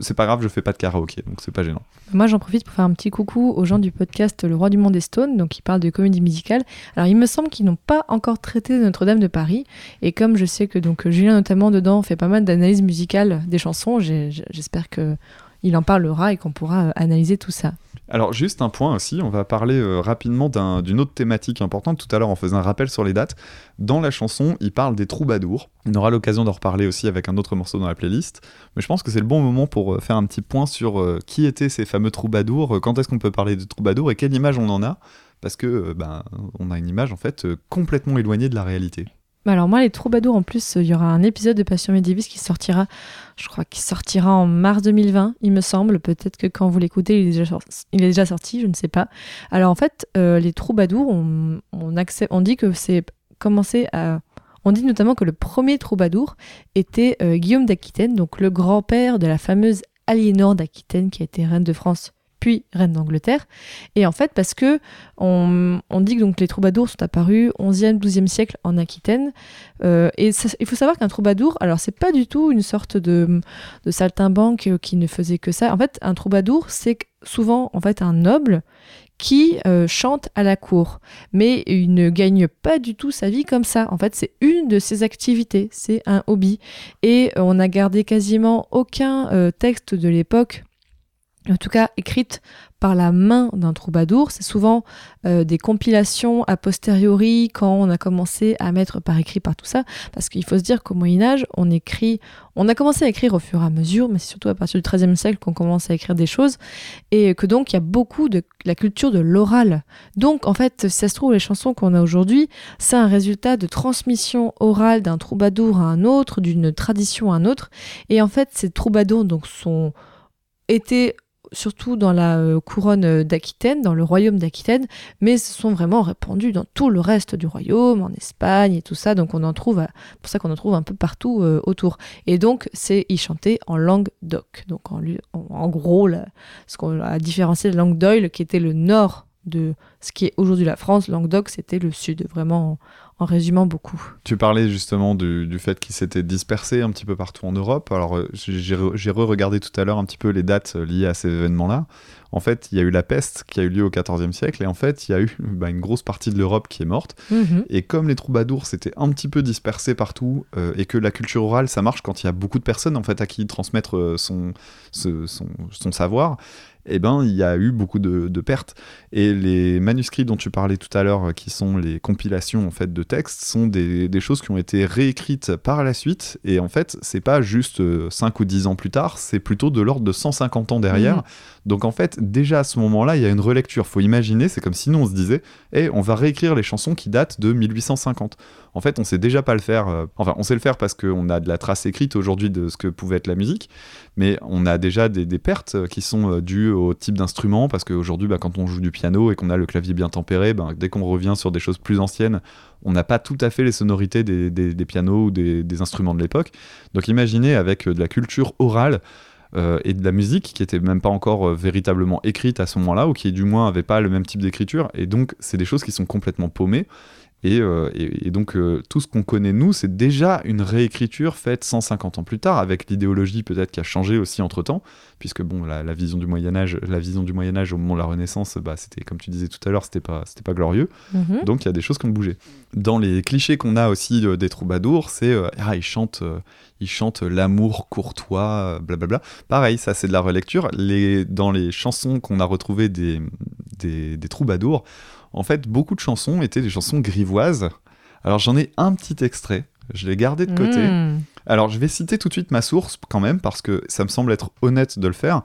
C'est pas grave, je fais pas de karaoké, donc c'est pas gênant. Moi, j'en profite pour faire un petit coucou aux gens du podcast Le Roi du Monde des Stones, donc qui parlent de comédie musicale. Alors, il me semble qu'ils n'ont pas encore traité Notre-Dame de Paris, et comme je sais que donc Julien notamment dedans fait pas mal d'analyses musicales des chansons, j'espère que il en parlera et qu'on pourra euh, analyser tout ça. Alors juste un point aussi, on va parler euh, rapidement d'un- d'une autre thématique importante. Tout à l'heure, on faisait un rappel sur les dates. Dans la chanson, il parle des troubadours. On aura l'occasion d'en reparler aussi avec un autre morceau dans la playlist. Mais je pense que c'est le bon moment pour euh, faire un petit point sur euh, qui étaient ces fameux troubadours, quand est-ce qu'on peut parler de troubadours et quelle image on en a. Parce que ben, on a une image en fait complètement éloignée de la réalité. Bah Alors moi, les troubadours, en plus, il y aura un épisode de Passion médiéviste qui sortira, je crois qu'il sortira en mars 2020, il me semble. Peut-être que quand vous l'écoutez, il, est déjà sorti- je ne sais pas. Alors en fait, euh, les troubadours, on dit que c'est commencé à... On dit notamment que le premier troubadour était euh, Guillaume d'Aquitaine, donc le grand-père de la fameuse Aliénor d'Aquitaine qui a été reine de France puis reine d'Angleterre. Et en fait, parce que on, dit que donc les troubadours sont apparus 11e, 12e siècle en Aquitaine. Euh, et il faut savoir qu'un troubadour, alors c'est pas du tout une sorte de, de saltimbanque euh, qui ne faisait que ça. En fait, un troubadour, c'est souvent en fait un noble qui euh, chante à la cour, mais il ne gagne pas du tout sa vie comme ça. En fait, c'est une de ses activités, c'est un hobby. Et on a gardé quasiment aucun texte de l'époque en tout cas écrite par la main d'un troubadour. C'est souvent euh, des compilations a posteriori quand on a commencé à mettre par écrit par tout ça, parce qu'il faut se dire qu'au Moyen Âge, on écrit, on a commencé à écrire au fur et à mesure, mais c'est surtout à partir du XIIIe siècle qu'on commence à écrire des choses, et que donc il y a beaucoup de la culture de l'oral. Donc en fait, si ça se trouve, les chansons qu'on a aujourd'hui, c'est un résultat de transmission orale d'un troubadour à un autre, d'une tradition à un autre, et en fait, ces troubadours donc sont étaient surtout dans la euh, couronne euh, d'Aquitaine, dans le royaume d'Aquitaine, mais se sont vraiment répandus dans tout le reste du royaume, en Espagne et tout ça. Donc on en trouve, euh, pour ça qu'on en trouve un peu partout autour. Et donc c'est y chanter en langue d'oc. Donc en, gros, ce qu'on a différencié de la langue d'oil, qui était le nord de ce qui est aujourd'hui la France, Languedoc, c'était le sud, vraiment en, résumant beaucoup. Tu parlais justement du, du fait qu'il s'était dispersé un petit peu partout en Europe. Alors euh, j'ai j'ai re- j'ai re-regardé tout à l'heure un petit peu les dates euh, liées à ces événements-là. En fait, il y a eu la peste qui a eu lieu au XIVe siècle et en fait, il y a eu (laughs) bah, une grosse partie de l'Europe qui est morte. Mhm. Et comme les troubadours s'étaient un petit peu dispersés partout euh, et que la culture orale, ça marche quand il y a beaucoup de personnes en fait à qui transmettre son, ce- son, son savoir, eh ben, il y a eu beaucoup de, de pertes. Et les manuscrits dont tu parlais tout à l'heure, euh, qui sont les compilations en fait de textes, sont des, des choses qui ont été réécrites par la suite. Et en fait, c'est pas juste 5 ou 10 ans plus tard, c'est plutôt de l'ordre de 150 ans derrière. Mhm. Donc en fait, déjà à ce moment-là, il y a une relecture. Faut imaginer, c'est comme si nous on se disait, eh, on va réécrire les chansons qui datent de 1850. En fait, on sait déjà pas le faire. euh, enfin, on sait le faire parce qu'on a de la trace écrite aujourd'hui de ce que pouvait être la musique, mais on a déjà des, des pertes euh, qui sont euh, au type d'instrument, parce qu'aujourd'hui, bah, quand on joue du piano et qu'on a le clavier bien tempéré, ben, dès qu'on revient sur des choses plus anciennes, on n'a pas tout à fait les sonorités des, pianos ou des, instruments de l'époque. Donc imaginez avec euh, de la culture orale, euh, et de la musique qui était même pas encore euh, véritablement écrite à ce moment-là ou qui du moins avait pas le même type d'écriture et donc c'est des choses qui sont complètement paumées et, euh, et- et donc euh, tout ce qu'on connaît nous c'est déjà une réécriture faite 150 ans plus tard avec l'idéologie peut-être qui a changé aussi entre temps puisque bon la, la vision du Moyen Âge la vision du Moyen Âge au moment de la Renaissance bah c'était comme tu disais tout à l'heure c'était pas c'était pas glorieux Mhm. donc il y a des choses qui ont bougé. Dans les clichés qu'on a aussi euh, des troubadours, c'est ah ils chantent, ils chantent l'amour courtois, blablabla. Pareil, ça c'est de la relecture. Les, dans les chansons qu'on a retrouvées des, des, des troubadours, en fait beaucoup de chansons étaient des chansons grivoises. Alors j'en ai un petit extrait. Je l'ai gardé de côté. Mm. Alors, je vais citer tout de suite ma source quand même, parce que ça me semble être honnête de le faire.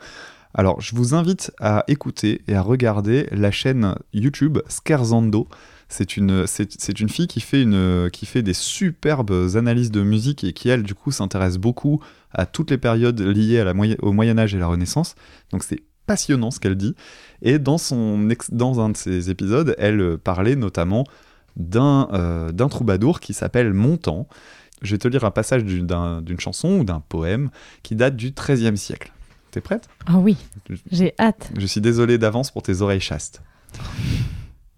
Alors, je vous invite à écouter et à regarder la chaîne YouTube Scherzando. C'est une, c'est, c'est une fille qui fait, une, qui fait des superbes analyses de musique et qui, elle, du coup, s'intéresse beaucoup à toutes les périodes liées à la moyen- au Moyen-Âge et la Renaissance. Donc, c'est passionnant ce qu'elle dit. Et dans, son ex- dans un de ses épisodes, elle euh, parlait notamment d'un, euh, d'un troubadour qui s'appelle Montand. Je vais te lire un passage d'une, d'un- d'une chanson ou d'un poème qui date du XIIIe siècle. T'es prête? Ah oui, j'ai hâte. Je suis désolé d'avance pour tes oreilles chastes.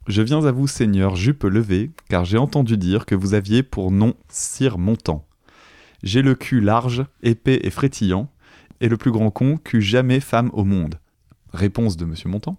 Je viens à vous, Seigneur, jupe levée, car j'ai entendu dire que vous aviez pour nom Sire Montant. J'ai le cul large, épais et frétillant, et le plus grand con qu'eût jamais femme au monde. Réponse de Monsieur Montant.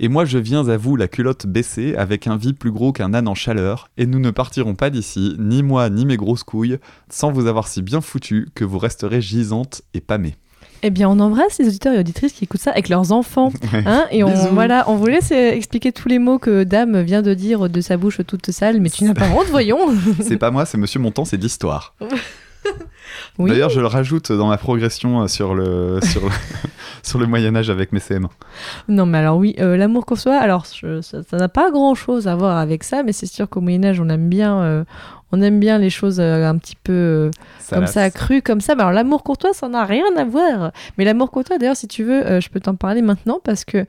Et moi je viens à vous la culotte baissée, avec un vie plus gros qu'un âne en chaleur, et nous ne partirons pas d'ici, ni moi ni mes grosses couilles, sans vous avoir si bien foutu que vous resterez gisante et pâmée. Eh bien, on embrasse les auditeurs et auditrices qui écoutent ça avec leurs enfants. (laughs) Hein et on, voilà, on vous laisse expliquer tous les mots que Dame vient de dire de sa bouche toute sale, mais tu n'as pas honte, voyons. (laughs) C'est pas moi, c'est Monsieur Montant, c'est de l'histoire. (laughs) Oui. D'ailleurs, je le rajoute dans ma progression euh, sur le, sur le, sur le Moyen-Âge avec mes CM1. Non, mais alors oui, euh, l'amour qu'on soit, alors je- ça n'a pas grand-chose à voir avec ça, mais c'est sûr qu'au Moyen Âge, on aime bien, euh, on aime bien les choses euh, un petit peu comme ça, crues, comme ça. Mais alors l'amour courtois, ça n'a rien à voir. Mais l'amour courtois, d'ailleurs, si tu veux, je peux t'en parler maintenant parce que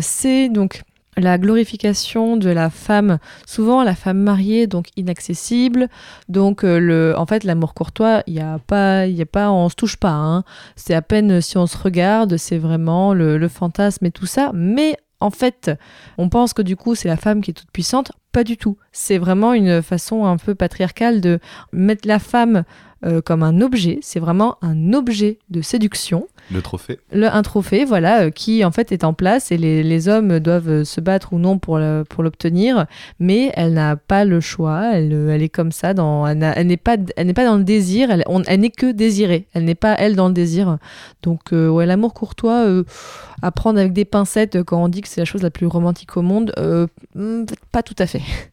c'est donc la glorification de la femme, souvent la femme mariée, donc inaccessible. Donc euh, le, en fait, l'amour courtois, il y a pas, y a pas, on se touche pas. hein. C'est à peine si on se regarde, c'est vraiment le, le fantasme et tout ça. Mais en fait, on pense que du coup, c'est la femme qui est toute puissante. Pas du tout. C'est vraiment une façon un peu patriarcale de mettre la femme euh, comme un objet. C'est vraiment un objet de séduction. Le trophée. Le, un trophée, voilà, euh, qui en fait est en place et les, les hommes doivent euh, se battre ou non pour le- pour l'obtenir, mais elle n'a pas le choix. Elle, elle est comme ça, dans, elle n'est pas, elle n'est pas dans le désir. Elle, on- elle n'est que désirée. Elle n'est pas elle dans le désir. Donc euh, ouais, l'amour courtois, à prendre avec des pincettes quand on dit que c'est la chose la plus romantique au monde, hmm, pas tout à fait. (laughs)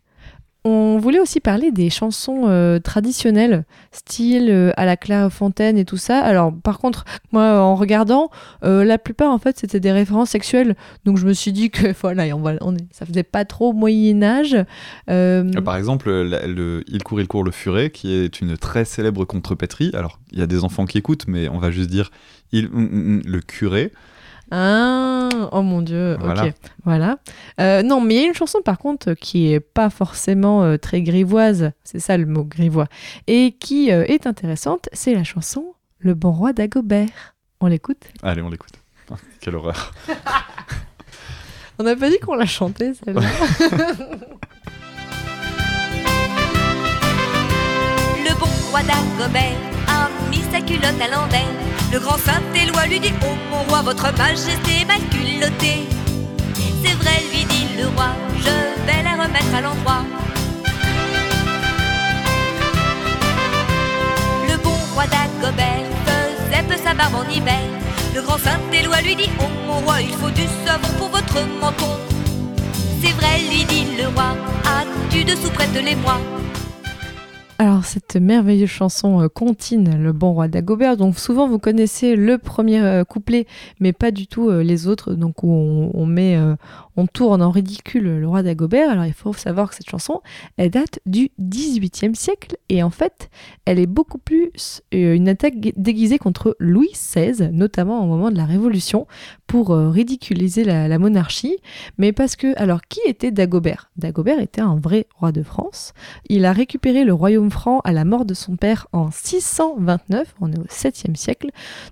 On voulait aussi parler des chansons euh, traditionnelles, style euh, à la Clairefontaine et tout ça. Alors, par contre, moi, en regardant, euh, la plupart, en fait, c'était des références sexuelles. Donc, je me suis dit que, (laughs) voilà, on va, on est, ça faisait pas trop Moyen-Âge. Euh, Euh, Par exemple, le Il court, il court le furet, qui est une très célèbre contrepétrie. Alors, il y a des enfants qui écoutent, mais on va juste dire mm, mm, mm, le curé. Ah, oh mon dieu, Voilà. ok, voilà. Euh, non, mais il y a une chanson par contre qui est pas forcément euh, très grivoise, c'est ça le mot grivois, et qui euh, est intéressante, c'est la chanson Le bon roi d'Agobert. On l'écoute? Allez, on l'écoute. Ah, Quelle horreur. (laughs) On n'a pas dit qu'on la chantait celle-là. (laughs) Le bon roi d'Agobert a mis sa culotte à l'envers. Le grand Saint-Éloi lui dit Oh mon roi, votre majesté est mal culottée. C'est vrai, lui dit le roi, je vais la remettre à l'endroit. Le bon roi d'Agobert faisait peu sa barbe en hiver. Le grand Saint-Éloi lui dit Oh mon roi, il faut du savon pour votre menton. C'est vrai, lui dit le roi, as-tu de souprette les moi Alors, cette merveilleuse chanson euh, Contine, le bon roi d'Agobert. Donc, souvent, vous connaissez le premier euh, couplet, mais pas du tout euh, les autres. Donc, on, on met, on tourne en ridicule le roi d'Agobert. Alors, il faut savoir que cette chanson, elle date du XVIIIe siècle. Et en fait, elle est beaucoup plus euh, une attaque gu- déguisée contre Louis XVI, notamment au moment de la Révolution, pour euh, ridiculiser la, la monarchie. Mais parce que, alors, qui était Dagobert? Dagobert était un vrai roi de France. Il a récupéré le royaume franc à la mort de son père en 629, on est au 7e siècle.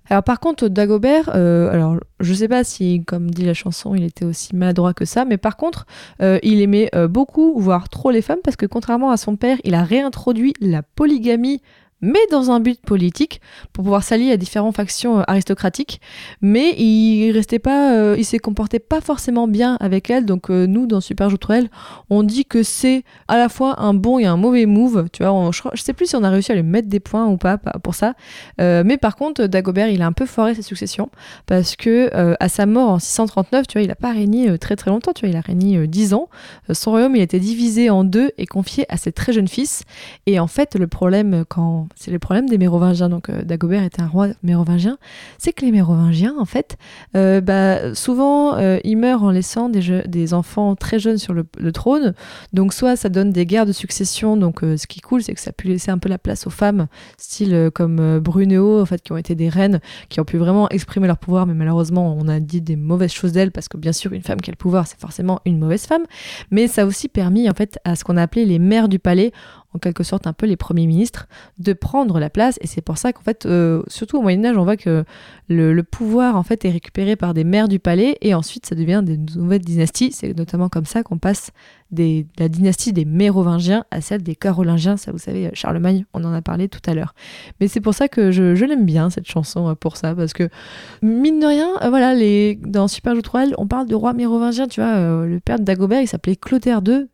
Alors par contre, Dagobert, euh, alors je sais pas si, comme dit la chanson, il était aussi maladroit que ça, mais par contre, euh, il aimait euh, beaucoup, voire trop les femmes, parce que contrairement à son père, il a réintroduit la polygamie mais dans un but politique pour pouvoir s'allier à différentes factions euh, aristocratiques. Mais il restait pas euh, il s'est comporté pas forcément bien avec elle. Donc euh, nous dans Super Joutrel on dit que c'est à la fois un bon et un mauvais move tu vois. On- je, je sais plus si on a réussi à lui mettre des points ou pas pa- pour ça. Euh, mais par contre Dagobert il a un peu foiré sa succession parce que à sa mort en 639 tu vois il a pas régné très très longtemps tu vois. Il a régné euh, 10 ans. Son royaume il a été divisé en deux et confié à ses très jeunes fils. Et en fait le problème quand c'est le problème des Mérovingiens. Donc euh, Dagobert était un roi mérovingien. C'est que les Mérovingiens, en fait, euh, bah, souvent euh, ils meurent en laissant des, enfants très jeunes sur le, trône. Donc soit ça donne des guerres de succession. Donc ce qui est cool, c'est que ça a pu laisser un peu la place aux femmes, style comme Brunéo, en fait, qui ont été des reines, qui ont pu vraiment exprimer leur pouvoir. Mais malheureusement, on a dit des mauvaises choses d'elles parce que bien sûr, une femme qui a le pouvoir, c'est forcément une mauvaise femme. Mais ça a aussi permis en fait à ce qu'on a appelé les mères du palais, en quelque sorte un peu les premiers ministres, de prendre la place. Et c'est pour ça qu'en fait, euh, surtout au Moyen Âge, on voit que le, pouvoir en fait est récupéré par des mères du palais et ensuite ça devient des nouvelles dynasties. C'est notamment comme ça qu'on passe de la dynastie des Mérovingiens à celle des Carolingiens. Ça, vous savez, Charlemagne, on en a parlé tout à l'heure. Mais c'est pour ça que je, je l'aime bien cette chanson euh, pour ça parce que mine de rien, euh, voilà, les, dans Super on parle de roi mérovingien. Tu vois, euh, le père de Dagobert, il s'appelait Clotaire II.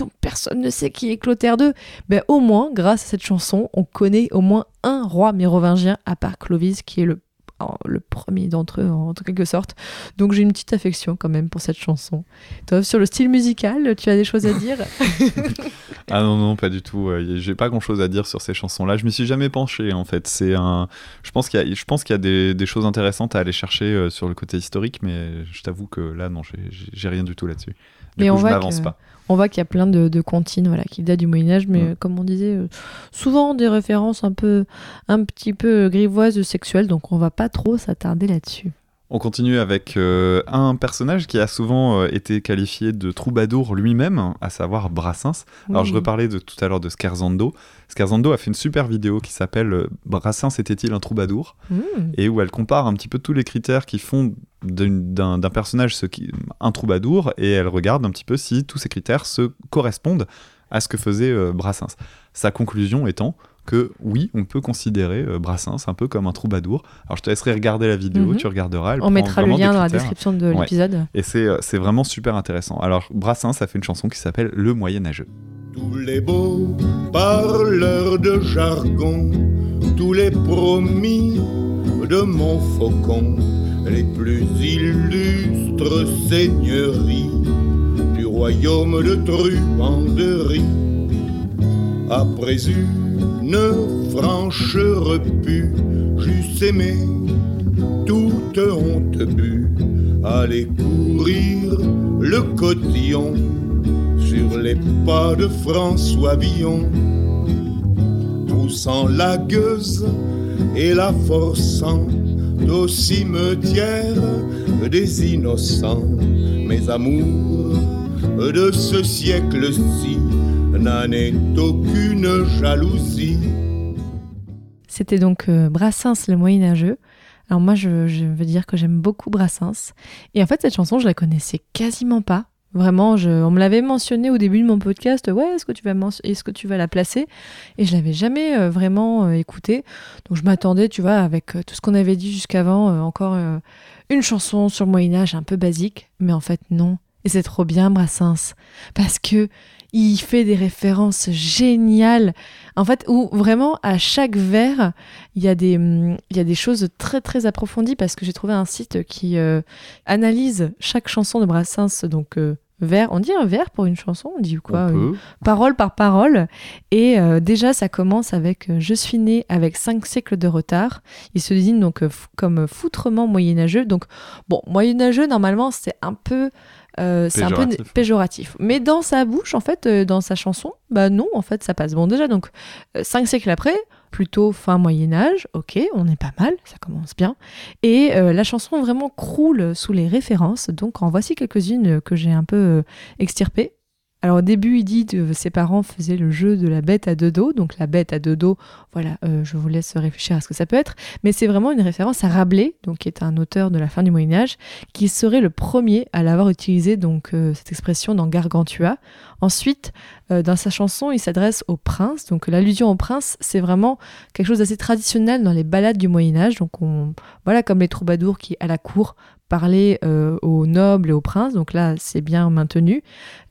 Donc, personne ne sait qui est Clotaire II. Ben, au moins, grâce à cette chanson, on connaît au moins un roi mérovingien à part Clovis, qui est le, premier d'entre eux, en quelque sorte. Donc j'ai une petite affection quand même pour cette chanson. Toi, sur le style musical, tu as des choses à dire? (laughs) Ah non, non, pas du tout. Euh, J'ai pas grand chose à dire sur ces chansons-là. Je m'y suis jamais penché, en fait. C'est un. Je pense qu'il y a, je pense qu'il y a des, des choses intéressantes à aller chercher euh, sur le côté historique, mais je t'avoue que là, non, j'ai- rien du tout là-dessus. Du Mais coup, on je n'avance pas. On voit qu'il y a plein de, de comptines voilà, qui datent du Moyen-Âge, mais comme on disait, euh, souvent des références un, peu, un petit peu grivoises sexuelles, donc on va pas trop s'attarder là-dessus. On continue avec euh, un personnage qui a souvent euh, été qualifié de troubadour lui-même, à savoir Brassens. Alors je reparlais de, tout à l'heure de Scherzando. Scherzando a fait une super vidéo qui s'appelle Brassens était-il un troubadour? Mm. et où elle compare un petit peu tous les critères qui font d'un personnage ce qui, un troubadour et elle regarde un petit peu si tous ces critères se correspondent à ce que faisait euh, Brassens. Sa conclusion étant que oui, on peut considérer euh, Brassens un peu comme un troubadour. Alors je te laisserai regarder la vidéo, Mhm. tu regarderas. elle On mettra le lien dans la description de Ouais. l'épisode. Et c'est euh, c'est vraiment super intéressant. Alors Brassens a fait une chanson qui s'appelle Le Moyen Âgeux. Tous les beaux parleurs de jargon, tous les promis de Montfaucon, les plus illustres seigneuries du royaume de Truanderie. Après une franche repu, j'eusse aimé toute honte bu, aller courir le cotillon sur les pas de François Villon, poussant la gueuse et la forçant au cimetière des innocents. Mes amours de ce siècle-ci n'en est aucune jalousie. C'était donc euh, Brassens le Moyen-Âgeux. Alors moi, je, je veux dire que j'aime beaucoup Brassens. Et en fait, cette chanson, je la connaissais quasiment pas. Vraiment, je- on me l'avait mentionné au début de mon podcast. Ouais, est-ce que tu vas, est-ce que tu vas la placer? Et je l'avais jamais euh, vraiment euh, écoutée. Donc je m'attendais, tu vois, avec euh, tout ce qu'on avait dit jusqu'avant, euh, encore une chanson sur le Moyen Âge un peu basique. Mais en fait, non. Et c'est trop bien, Brassens, parce que il fait des références géniales. En fait, où vraiment à chaque vers, il y a des, il y a des choses très très approfondies parce que j'ai trouvé un site qui euh, analyse chaque chanson de Brassens, donc euh, vers, on dit un vers pour une chanson, on dit quoi On une- Parole par parole. Et euh, déjà, ça commence avec euh, Je suis né avec cinq siècles de retard. Il se désigne donc euh, comme foutrement moyenâgeux. Donc, bon, moyenâgeux, normalement, c'est un peu. Euh, c'est un peu Péjoratif. Mais dans sa bouche, en fait, euh, dans sa chanson, bah non, en fait, ça passe. Bon, déjà, donc, euh, cinq siècles après, plutôt fin Moyen-Âge, ok, on est pas mal, ça commence bien. Et la chanson vraiment croule sous les références, donc en voici quelques-unes que j'ai un peu extirpées. Alors au début, il dit que ses parents faisaient le jeu de la bête à deux dos, donc la bête à deux dos, voilà, euh, je vous laisse réfléchir à ce que ça peut être, mais c'est vraiment une référence à Rabelais, donc qui est un auteur de la fin du Moyen Âge, qui serait le premier à l'avoir utilisé, donc euh, cette expression dans Gargantua. Ensuite, euh, dans sa chanson, il s'adresse au prince, donc l'allusion au prince, c'est vraiment quelque chose d'assez traditionnel dans les ballades du Moyen Âge, donc on, voilà, comme les troubadours qui à la cour parlaient euh, aux nobles et aux princes, donc là c'est bien maintenu.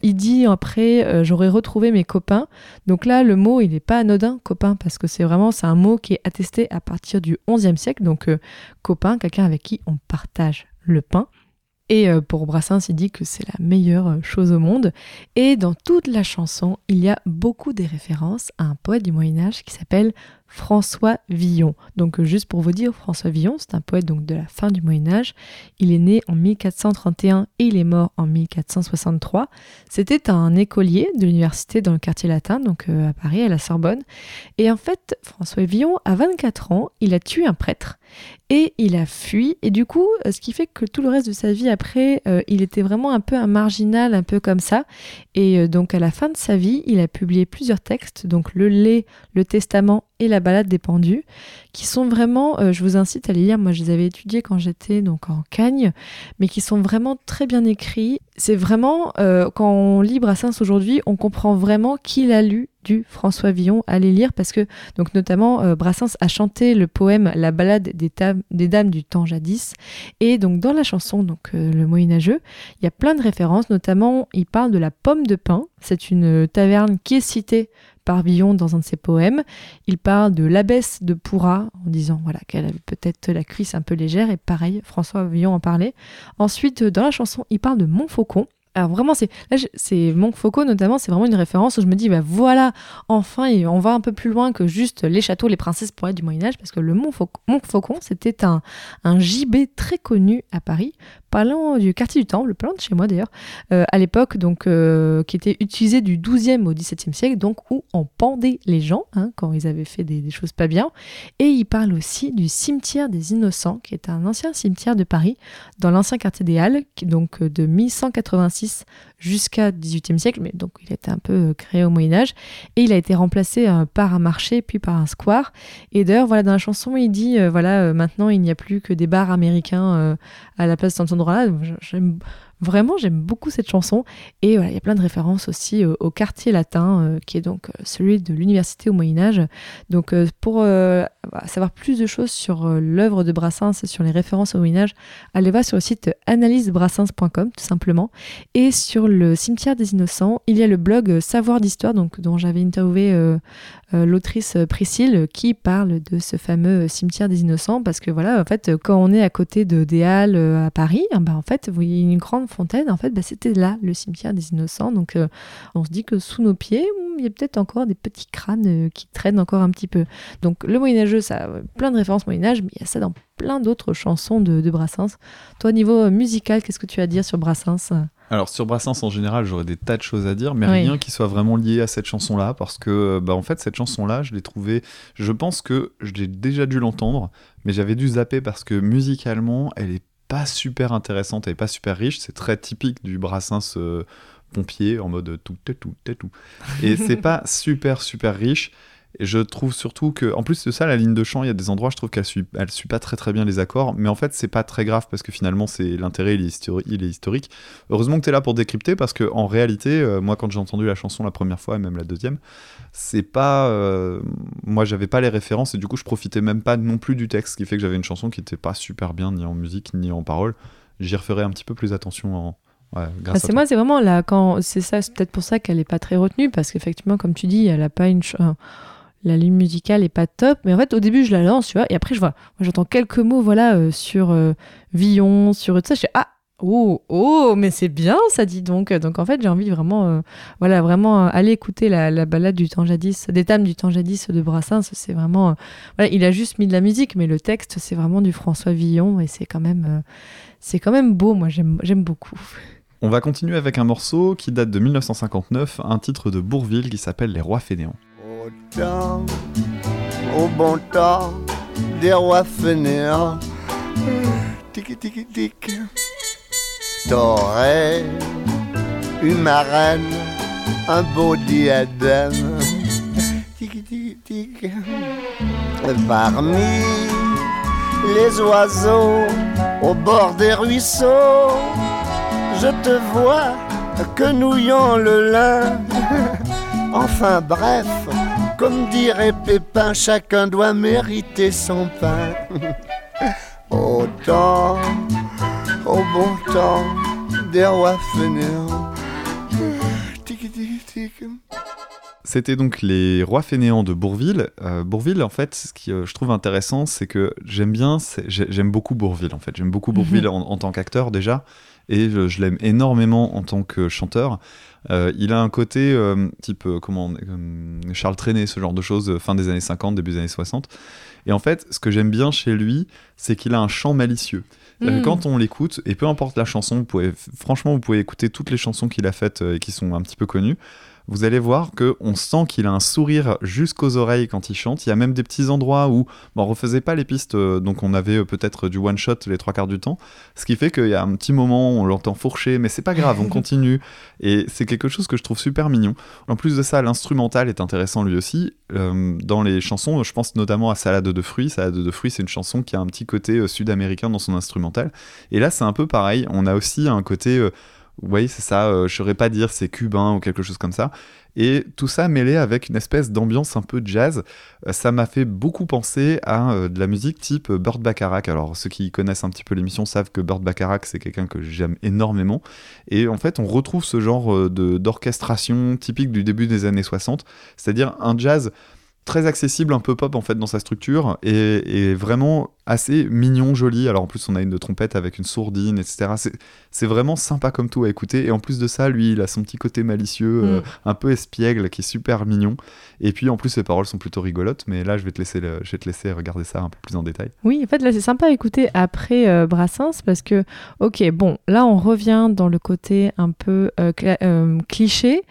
Il dit après euh, j'aurais retrouvé mes copains. Donc là le mot il n'est pas anodin copain parce que c'est vraiment c'est un mot qui est attesté à partir du XIe siècle. Donc euh, copain, quelqu'un avec qui on partage le pain. Et euh, pour Brassens, il dit que c'est la meilleure chose au monde. Et dans toute la chanson, il y a beaucoup des références à un poète du Moyen Âge qui s'appelle François Villon. Donc euh, juste pour vous dire, François Villon, c'est un poète donc de la fin du Moyen Âge. Il est né en 1431 et il est mort en 1463. C'était un écolier de l'université dans le quartier latin, donc euh, à Paris, à la Sorbonne. Et en fait, François Villon, à 24 ans, il a tué un prêtre et il a fui. Et du coup, euh, ce qui fait que tout le reste de sa vie après, il était vraiment un peu un marginal, un peu comme ça. Et donc à la fin de sa vie, il a publié plusieurs textes, donc le lait, le testament et la balade des pendus, qui sont vraiment, je vous incite à les lire, moi je les avais étudiés quand j'étais donc en Cagne, mais qui sont vraiment très bien écrits. C'est vraiment, quand on lit Brassens aujourd'hui, on comprend vraiment qui l'a lu du François Villon à les lire parce que donc notamment euh, Brassens a chanté le poème La balade des, des, dames du temps jadis et donc dans la chanson donc euh, le moyenâgeux il y a plein de références. Notamment il parle de la pomme de pin. C'est une taverne qui est citée dans un de ses poèmes. Il parle de l'abbesse de Pourra en disant voilà qu'elle avait peut-être la cuisse un peu légère et pareil François Villon en parlait. Ensuite dans la chanson il parle de Montfaucon alors vraiment, c'est là, notamment, c'est vraiment une référence où je me dis, bah voilà, enfin, on va un peu plus loin que juste les châteaux, les princesses pour être du Moyen Âge, parce que le Montfaucon, c'était un, un gibet très connu à Paris, parlant du quartier du Temple, loin de chez moi d'ailleurs, euh, à l'époque, donc euh, qui était utilisé du 12e au 17e siècle, donc où on pendait les gens hein, quand ils avaient fait des, choses pas bien. Et il parle aussi du cimetière des Innocents, qui est un ancien cimetière de Paris, dans l'ancien quartier des Halles, donc de 1186 jusqu'à 18e siècle, mais donc il a été un peu euh, créé au Moyen Âge, et il a été remplacé par un marché, puis par un square. Et d'ailleurs, dans la chanson, il dit, voilà, maintenant il n'y a plus que des bars américains à la place de endroit-là. J'aime Vraiment, j'aime beaucoup cette chanson. Et voilà, il y a plein de références aussi euh, au quartier latin, euh, qui est donc euh, celui de l'université au Moyen-Âge. Donc, pour savoir plus de choses sur l'œuvre de Brassens et sur les références au Moyen-Âge, allez voir sur le site analysebrassens.com, tout simplement. Et sur le cimetière des innocents, il y a le blog Savoir d'Histoire, donc, dont j'avais interviewé l'autrice Priscille, qui parle de ce fameux cimetière des innocents. Parce que voilà, en fait, quand on est à côté de Halles à Paris, bah, en fait, vous voyez une grande fontaine, en fait, bah, c'était là, le cimetière des innocents. Donc, euh, on se dit que sous nos pieds, il y a peut-être encore des petits crânes euh, qui traînent encore un petit peu. Donc, le Moyen-Âgeux, ça a plein de références Moyen-Âge, mais il y a ça dans plein d'autres chansons de, Brassens. Toi, au niveau euh, musical, qu'est-ce que tu as à dire sur Brassens? Alors sur Brassens en général, j'aurais des tas de choses à dire, mais rien qui soit vraiment lié à cette chanson-là, parce que bah, en fait cette chanson-là, je l'ai trouvée, je pense que je l'ai déjà dû l'entendre, mais j'avais dû zapper parce que musicalement, elle est pas super intéressante, et pas super riche. C'est très typique du Brassens euh, pompier en mode tout, tout, tout, tout. Et c'est (laughs) pas super, super riche. Et je trouve surtout que, en plus de ça, la ligne de chant, il y a des endroits, je trouve qu'elle suit, elle suit pas très très bien les accords, mais en fait, c'est pas très grave parce que finalement, c'est l'intérêt, il, il, est historique. Heureusement que tu es là pour décrypter parce que en réalité, euh, moi, quand j'ai entendu la chanson la première fois et même la deuxième, c'est pas, euh, moi, j'avais pas les références et du coup, je profitais même pas non plus du texte, ce qui fait que j'avais une chanson qui était pas super bien ni en musique ni en parole. J'y referai un petit peu plus attention en, Ouais, ah, c'est moi, c'est vraiment là quand c'est ça, c'est peut-être pour ça qu'elle est pas très retenue parce qu'effectivement, comme tu dis, elle a pas une la ligne musicale est pas top, mais en fait au début je la lance, tu et après je vois, j'entends quelques mots, voilà, euh, sur euh, Villon, sur tout ça, je fais ah oh oh, mais c'est bien ça dit donc, donc en fait j'ai envie vraiment, euh, voilà, vraiment aller écouter la, la, balade du temps jadis, des dames du temps jadis de Brassens, c'est vraiment, il a juste mis de la musique, mais le texte c'est vraiment du François Villon et c'est quand même, c'est quand même beau, moi j'aime j'aime beaucoup. On va continuer avec un morceau qui date de 1959, un titre de Bourville qui s'appelle Les Rois Fainéants au bon temps, des rois fainéants. Tiki tiki tic. T'aurais une marraine, un beau diadème. Tiki tiki tic. Parmi les oiseaux, au bord des ruisseaux, je te vois que nouillant le lin. Enfin bref, comme dirait Pépin, chacun doit mériter son pain. (laughs) au temps, au bon temps, des rois fainéants. C'était donc les rois fainéants de Bourville. Euh, Bourville, en fait, ce que euh, je trouve intéressant, c'est que j'aime bien, j'aime beaucoup Bourville, en fait. J'aime beaucoup Bourville mhm. en, tant qu'acteur déjà. Et je, je l'aime énormément en tant que chanteur. Euh, il a un côté euh, type euh, comment Charles Trenet, ce genre de choses, fin des années 50, début des années 60. Et en fait, ce que j'aime bien chez lui, c'est qu'il a un chant malicieux. Mm. Quand on l'écoute, et peu importe la chanson, vous pouvez, franchement, vous pouvez écouter toutes les chansons qu'il a faites et qui sont un petit peu connues. Vous allez voir que on sent qu'il a un sourire jusqu'aux oreilles quand il chante. Il y a même des petits endroits où bon, on refaisait pas les pistes, euh, donc on avait euh, peut-être du one shot les trois quarts du temps. Ce qui fait qu'il y a un petit moment, où on l'entend fourcher, mais c'est pas grave, on (laughs) continue. Et c'est quelque chose que je trouve super mignon. En plus de ça, l'instrumental est intéressant lui aussi. Euh, dans les chansons, je pense notamment à Salade de fruits. Salade de fruits, c'est une chanson qui a un petit côté sud-américain dans son instrumental. Et là, c'est un peu pareil. On a aussi un côté, euh, oui, c'est ça, euh, je saurais pas dire c'est cubain ou quelque chose comme ça. Et tout ça mêlé avec une espèce d'ambiance un peu jazz, euh, ça m'a fait beaucoup penser à euh, de la musique type Burt Bacharach. Alors ceux qui connaissent un petit peu l'émission savent que Burt Bacharach c'est quelqu'un que j'aime énormément. Et en fait on retrouve ce genre euh, d'orchestration typique du début des années 60, c'est-à-dire un jazz très accessible, un peu pop en fait dans sa structure et vraiment assez mignon, joli. Alors en plus on a une trompette avec une sourdine, etc. C'est- vraiment sympa comme tout à écouter. Et en plus de ça, lui, il a son petit côté malicieux, euh, Mm. un peu espiègle, qui est super mignon. Et puis en plus ses paroles sont plutôt rigolotes. Mais là, je vais te laisser, le- je vais te laisser regarder ça un peu plus en détail. Oui, en fait, là, c'est sympa à écouter après euh, Brassens parce que, ok, bon, là, on revient dans le côté un peu euh, euh, cliché,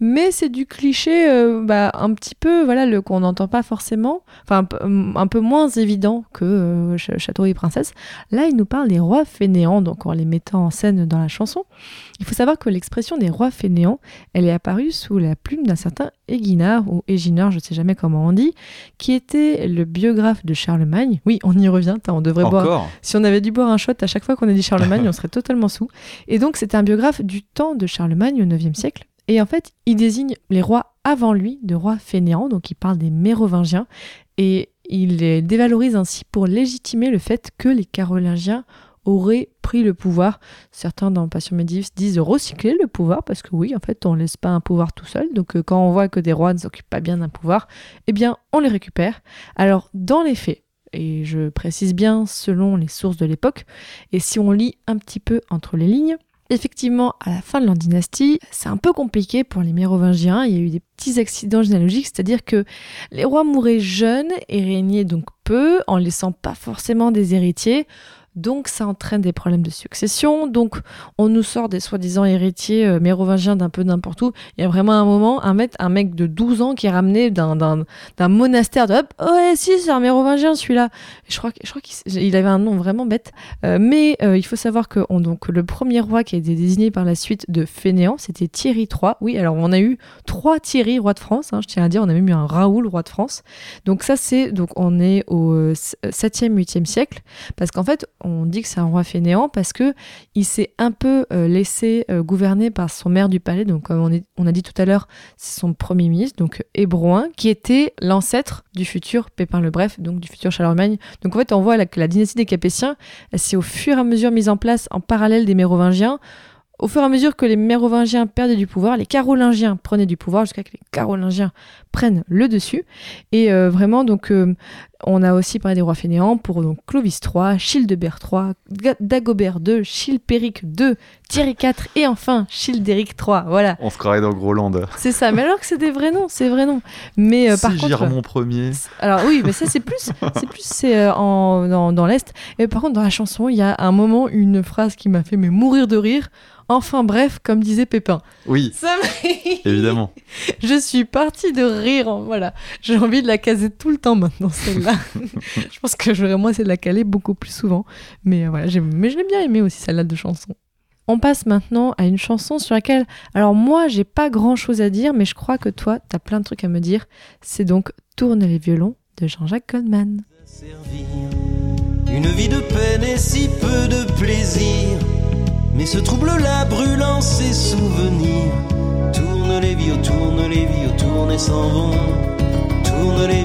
mais c'est du cliché euh, bah, un petit peu, voilà, le qu'on n'entend pas forcément, enfin, un peu moins évident que Ch- Château et Princesse. Là, il nous parle des rois fainéants, donc en les mettant en scène dans la chanson. Il faut savoir que l'expression des rois fainéants, elle est apparue sous la plume d'un certain Éguinard, ou Éginard, je ne sais jamais comment on dit, qui était le biographe de Charlemagne. Oui, on y revient, on devrait boire. Encore? Si on avait dû boire un shot à chaque fois qu'on a dit Charlemagne, (laughs) on serait totalement sous. Et donc, c'était un biographe du temps de Charlemagne au 9e siècle. Et en fait, il désigne les rois avant lui de rois fainéants, donc il parle des Mérovingiens, et il les dévalorise ainsi pour légitimer le fait que les Carolingiens auraient pris le pouvoir. Certains dans Passion médiéviste disent recycler le pouvoir, parce que oui, en fait, on laisse pas un pouvoir tout seul. Donc euh, quand on voit que des rois ne s'occupent pas bien d'un pouvoir, eh bien, on les récupère. Alors, dans les faits, et je précise bien selon les sources de l'époque, et si on lit un petit peu entre les lignes, effectivement, à la fin de leur dynastie, c'est un peu compliqué pour les Mérovingiens. Il y a eu des petits accidents généalogiques, c'est-à-dire que les rois mouraient jeunes et régnaient donc peu, en laissant pas forcément des héritiers. Donc ça entraîne des problèmes de succession. Donc on nous sort des soi-disant héritiers euh, mérovingiens d'un peu n'importe où. Il y a vraiment un moment, un mec, un mec de 12 ans qui est ramené d'un, monastère de hop, ouais si c'est un mérovingien celui-là. Je crois, je crois qu'il il avait un nom vraiment bête. Euh, mais euh, il faut savoir que on- donc, le premier roi qui a été désigné par la suite de Fainéant, c'était Thierry III. Oui, alors on a eu trois Thierry, roi de France. hein, je tiens à dire, on a même eu un Raoul, roi de France. Donc ça c'est, donc on est au euh, 7e, 8e siècle. Parce qu'en fait, on dit que c'est un roi fainéant parce que il s'est un peu euh, laissé euh, gouverner par son maire du palais. Donc, comme on, a dit tout à l'heure, c'est son premier ministre, donc Hébroin, qui était l'ancêtre du futur Pépin le Bref, donc du futur Charlemagne. Donc, en fait, on voit que la dynastie des Capétiens, elle s'est au fur et à mesure mise en place en parallèle des Mérovingiens. Au fur et à mesure que les Mérovingiens perdaient du pouvoir, les Carolingiens prenaient du pouvoir jusqu'à ce que les Carolingiens prennent le dessus. Et euh, vraiment, donc, on a aussi parlé des rois fainéants pour donc Clovis III, Childebert III, Dagobert II, Chilpéric II, Thierry IV et enfin Childéric III. Voilà. On se croirait dans Groland. C'est ça, mais alors que c'est des vrais noms, c'est vrais noms. Mais euh, par contre, Girmont premier. alors oui, mais ça c'est plus, c'est plus c'est euh, en dans, dans l'est. Et par contre, dans la chanson, il y a un moment une phrase qui m'a fait mais mourir de rire. Enfin bref, comme disait Pépin. Oui, Ça évidemment. Je suis partie de rire. Voilà, j'ai envie de la caser tout le temps maintenant celle-là. (laughs) je pense que j'aurais moi c'est de la caler beaucoup plus souvent. Mais euh, voilà, j'ai- mais je l'ai bien aimé aussi celle-là de chanson. On passe maintenant à une chanson sur laquelle, alors moi j'ai pas grand chose à dire, mais je crois que toi t'as plein de trucs à me dire. C'est donc Tourne les violons de Jean-Jacques Goldman. Une vie de peine et si peu de plaisir. Mais ce trouble-là brûlant ses souvenirs. Tourne les vieux, tourne les vieux, tourne et s'en vont. Tourne les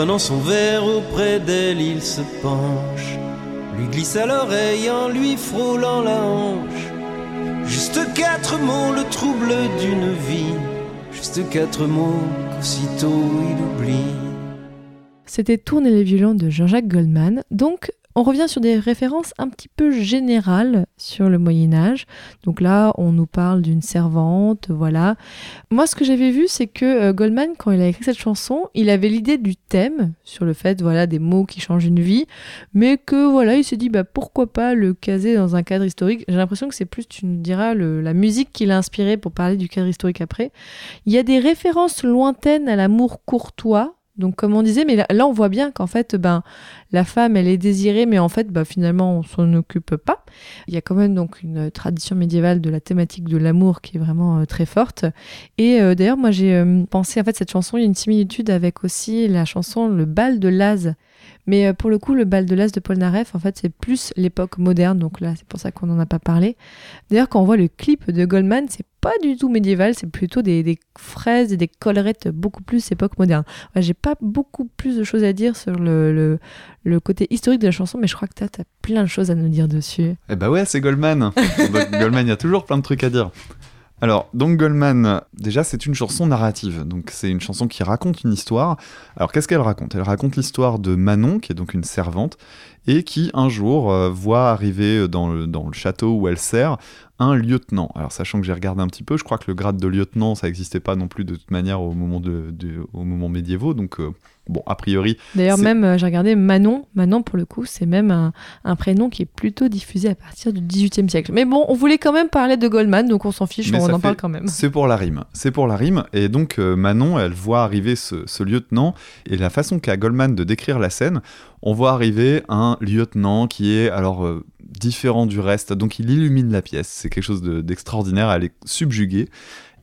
prenant son verre auprès d'elle, il se penche, lui glisse à l'oreille en lui frôlant la hanche. Juste quatre mots, le trouble d'une vie. Juste quatre mots qu'aussitôt il oublie. C'était Tourner les violons de Jean-Jacques Goldman. Donc, on revient sur des références un petit peu générales sur le Moyen Âge. Donc là, on nous parle d'une servante, voilà. Moi, ce que j'avais vu, c'est que euh, Goldman, quand il a écrit cette chanson, il avait l'idée du thème sur le fait, voilà, des mots qui changent une vie, mais que voilà, il s'est dit, bah pourquoi pas le caser dans un cadre historique. J'ai l'impression que c'est plus, tu nous diras, la musique qui l'a inspiré pour parler du cadre historique après. Il y a des références lointaines à l'amour courtois. Donc comme on disait, mais là, on voit bien qu'en fait, ben la femme, elle est désirée, mais en fait, bah, finalement, on s'en occupe pas. Il y a quand même donc une tradition médiévale de la thématique de l'amour qui est vraiment euh, très forte. Et euh, d'ailleurs, moi, j'ai euh, pensé, en fait, cette chanson, il y a une similitude avec aussi la chanson Le bal de Laz. Mais euh, pour le coup, le bal de Laz de Paul Naref, en fait, c'est plus l'époque moderne. Donc là, c'est pour ça qu'on n'en a pas parlé. D'ailleurs, quand on voit le clip de Goldman, c'est pas du tout médiéval, c'est plutôt des, des fraises et des collerettes beaucoup plus époque moderne. Ouais, J'ai pas beaucoup plus de choses à dire sur le, le, le côté historique de la chanson, mais je crois que toi, t'as plein de choses à nous dire dessus. Eh bah ouais, c'est Goldman. (laughs) Goldman, il y a toujours plein de trucs à dire. Alors, donc Goldman, déjà, c'est une chanson narrative. Donc, c'est une chanson qui raconte une histoire. Alors, qu'est-ce qu'elle raconte? Elle raconte l'histoire de Manon, qui est donc une servante, et qui, un jour, euh, voit arriver dans le, dans le château où elle sert un lieutenant. Alors, sachant que j'ai regardé un petit peu, je crois que le grade de lieutenant, ça n'existait pas non plus de toute manière au moment, de, médiévaux. Donc, euh, bon, a priori. D'ailleurs, même, euh, j'ai regardé Manon. Manon, pour le coup, c'est même un, un prénom qui est plutôt diffusé à partir du XVIIIe siècle. Mais bon, on voulait quand même parler de Goldman, donc on s'en fiche, Mais on en fait- parle quand même. C'est pour la rime. C'est pour la rime. Et donc, euh, Manon, elle voit arriver ce, ce lieutenant. Et la façon qu'a Goldman de décrire la scène, on voit arriver un lieutenant qui est alors euh, différent du reste. Donc, il illumine la pièce. C'est quelque chose de- d'extraordinaire. elle est subjuguée.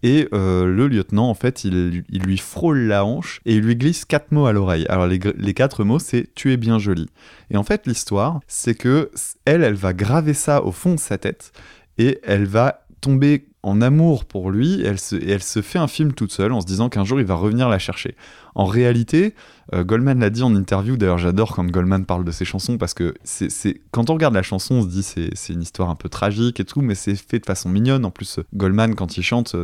Et euh, le lieutenant, en fait, il, lui frôle la hanche et il lui glisse quatre mots à l'oreille. Alors, les, les quatre mots, c'est Tu es bien jolie. Et en fait, l'histoire, c'est que elle, elle va graver ça au fond de sa tête et elle va tomber en amour pour lui elle se, fait un film toute seule en se disant qu'un jour il va revenir la chercher. En réalité, euh, Goldman l'a dit en interview, d'ailleurs j'adore quand Goldman parle de ses chansons parce que quand on regarde la chanson on se dit c'est, une histoire un peu tragique et tout, mais c'est fait de façon mignonne. En plus, Goldman quand il chante,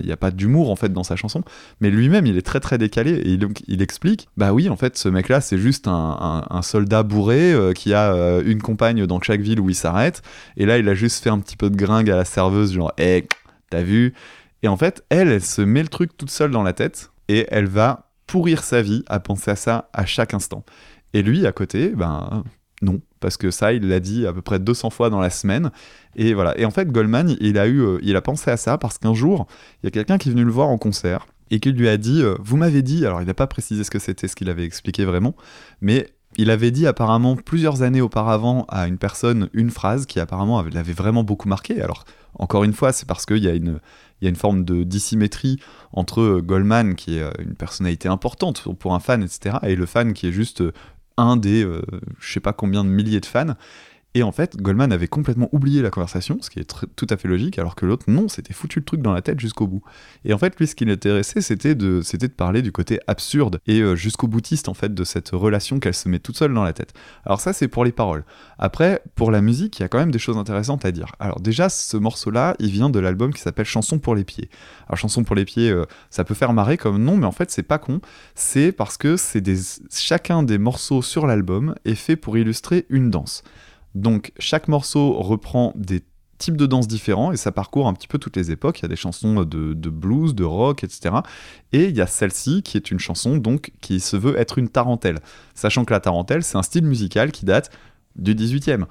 il n'y a pas d'humour en fait dans sa chanson, mais lui-même il est très très décalé et il, il explique bah oui en fait ce mec là c'est juste un soldat bourré euh, qui a euh, une compagne dans chaque ville où il s'arrête et là il a juste fait un petit peu de gringue à la serveuse genre hé t'as vu? Et en fait elle elle se met le truc toute seule dans la tête et elle va pourrir sa vie à penser à ça à chaque instant. Et lui à côté ben non parce que ça il l'a dit à peu près 200 fois dans la semaine. Et voilà. Et en fait Goldman il a eu euh, il a pensé à ça parce qu'un jour il y a quelqu'un qui est venu le voir en concert et qui lui a dit euh, vous m'avez dit alors il n'a pas précisé ce que c'était ce qu'il avait expliqué vraiment mais il avait dit apparemment plusieurs années auparavant à une personne une phrase qui apparemment avait- l'avait vraiment beaucoup marqué. Alors, encore une fois, c'est parce qu'il y, a une- forme de dissymétrie entre euh, Goldman, qui est euh, une personnalité importante pour- pour un fan, etc., et le fan qui est juste euh, un des euh, je sais pas combien de milliers de fans. Et en fait, Goldman avait complètement oublié la conversation, ce qui est tout à fait logique, alors que l'autre, non, c'était foutu le truc dans la tête jusqu'au bout. Et en fait, lui, ce qui l'intéressait, c'était de, parler du côté absurde et euh, jusqu'au boutiste, en fait, de cette relation qu'elle se met toute seule dans la tête. Alors ça, c'est pour les paroles. Après, pour la musique, il y a quand même des choses intéressantes à dire. Alors déjà, ce morceau-là, il vient de l'album qui s'appelle Chanson pour les pieds. Alors Chanson pour les pieds, euh, ça peut faire marrer comme nom, mais en fait, c'est pas con. C'est parce que chacun des morceaux sur l'album est fait pour illustrer une danse. Donc chaque morceau reprend des types de danses différents et ça parcourt un petit peu toutes les époques. Il y a des chansons de, de blues, de rock, etc. Et il y a celle-ci qui est une chanson donc qui se veut être une tarentelle. Sachant que la tarentelle, c'est un style musical qui date du 18e.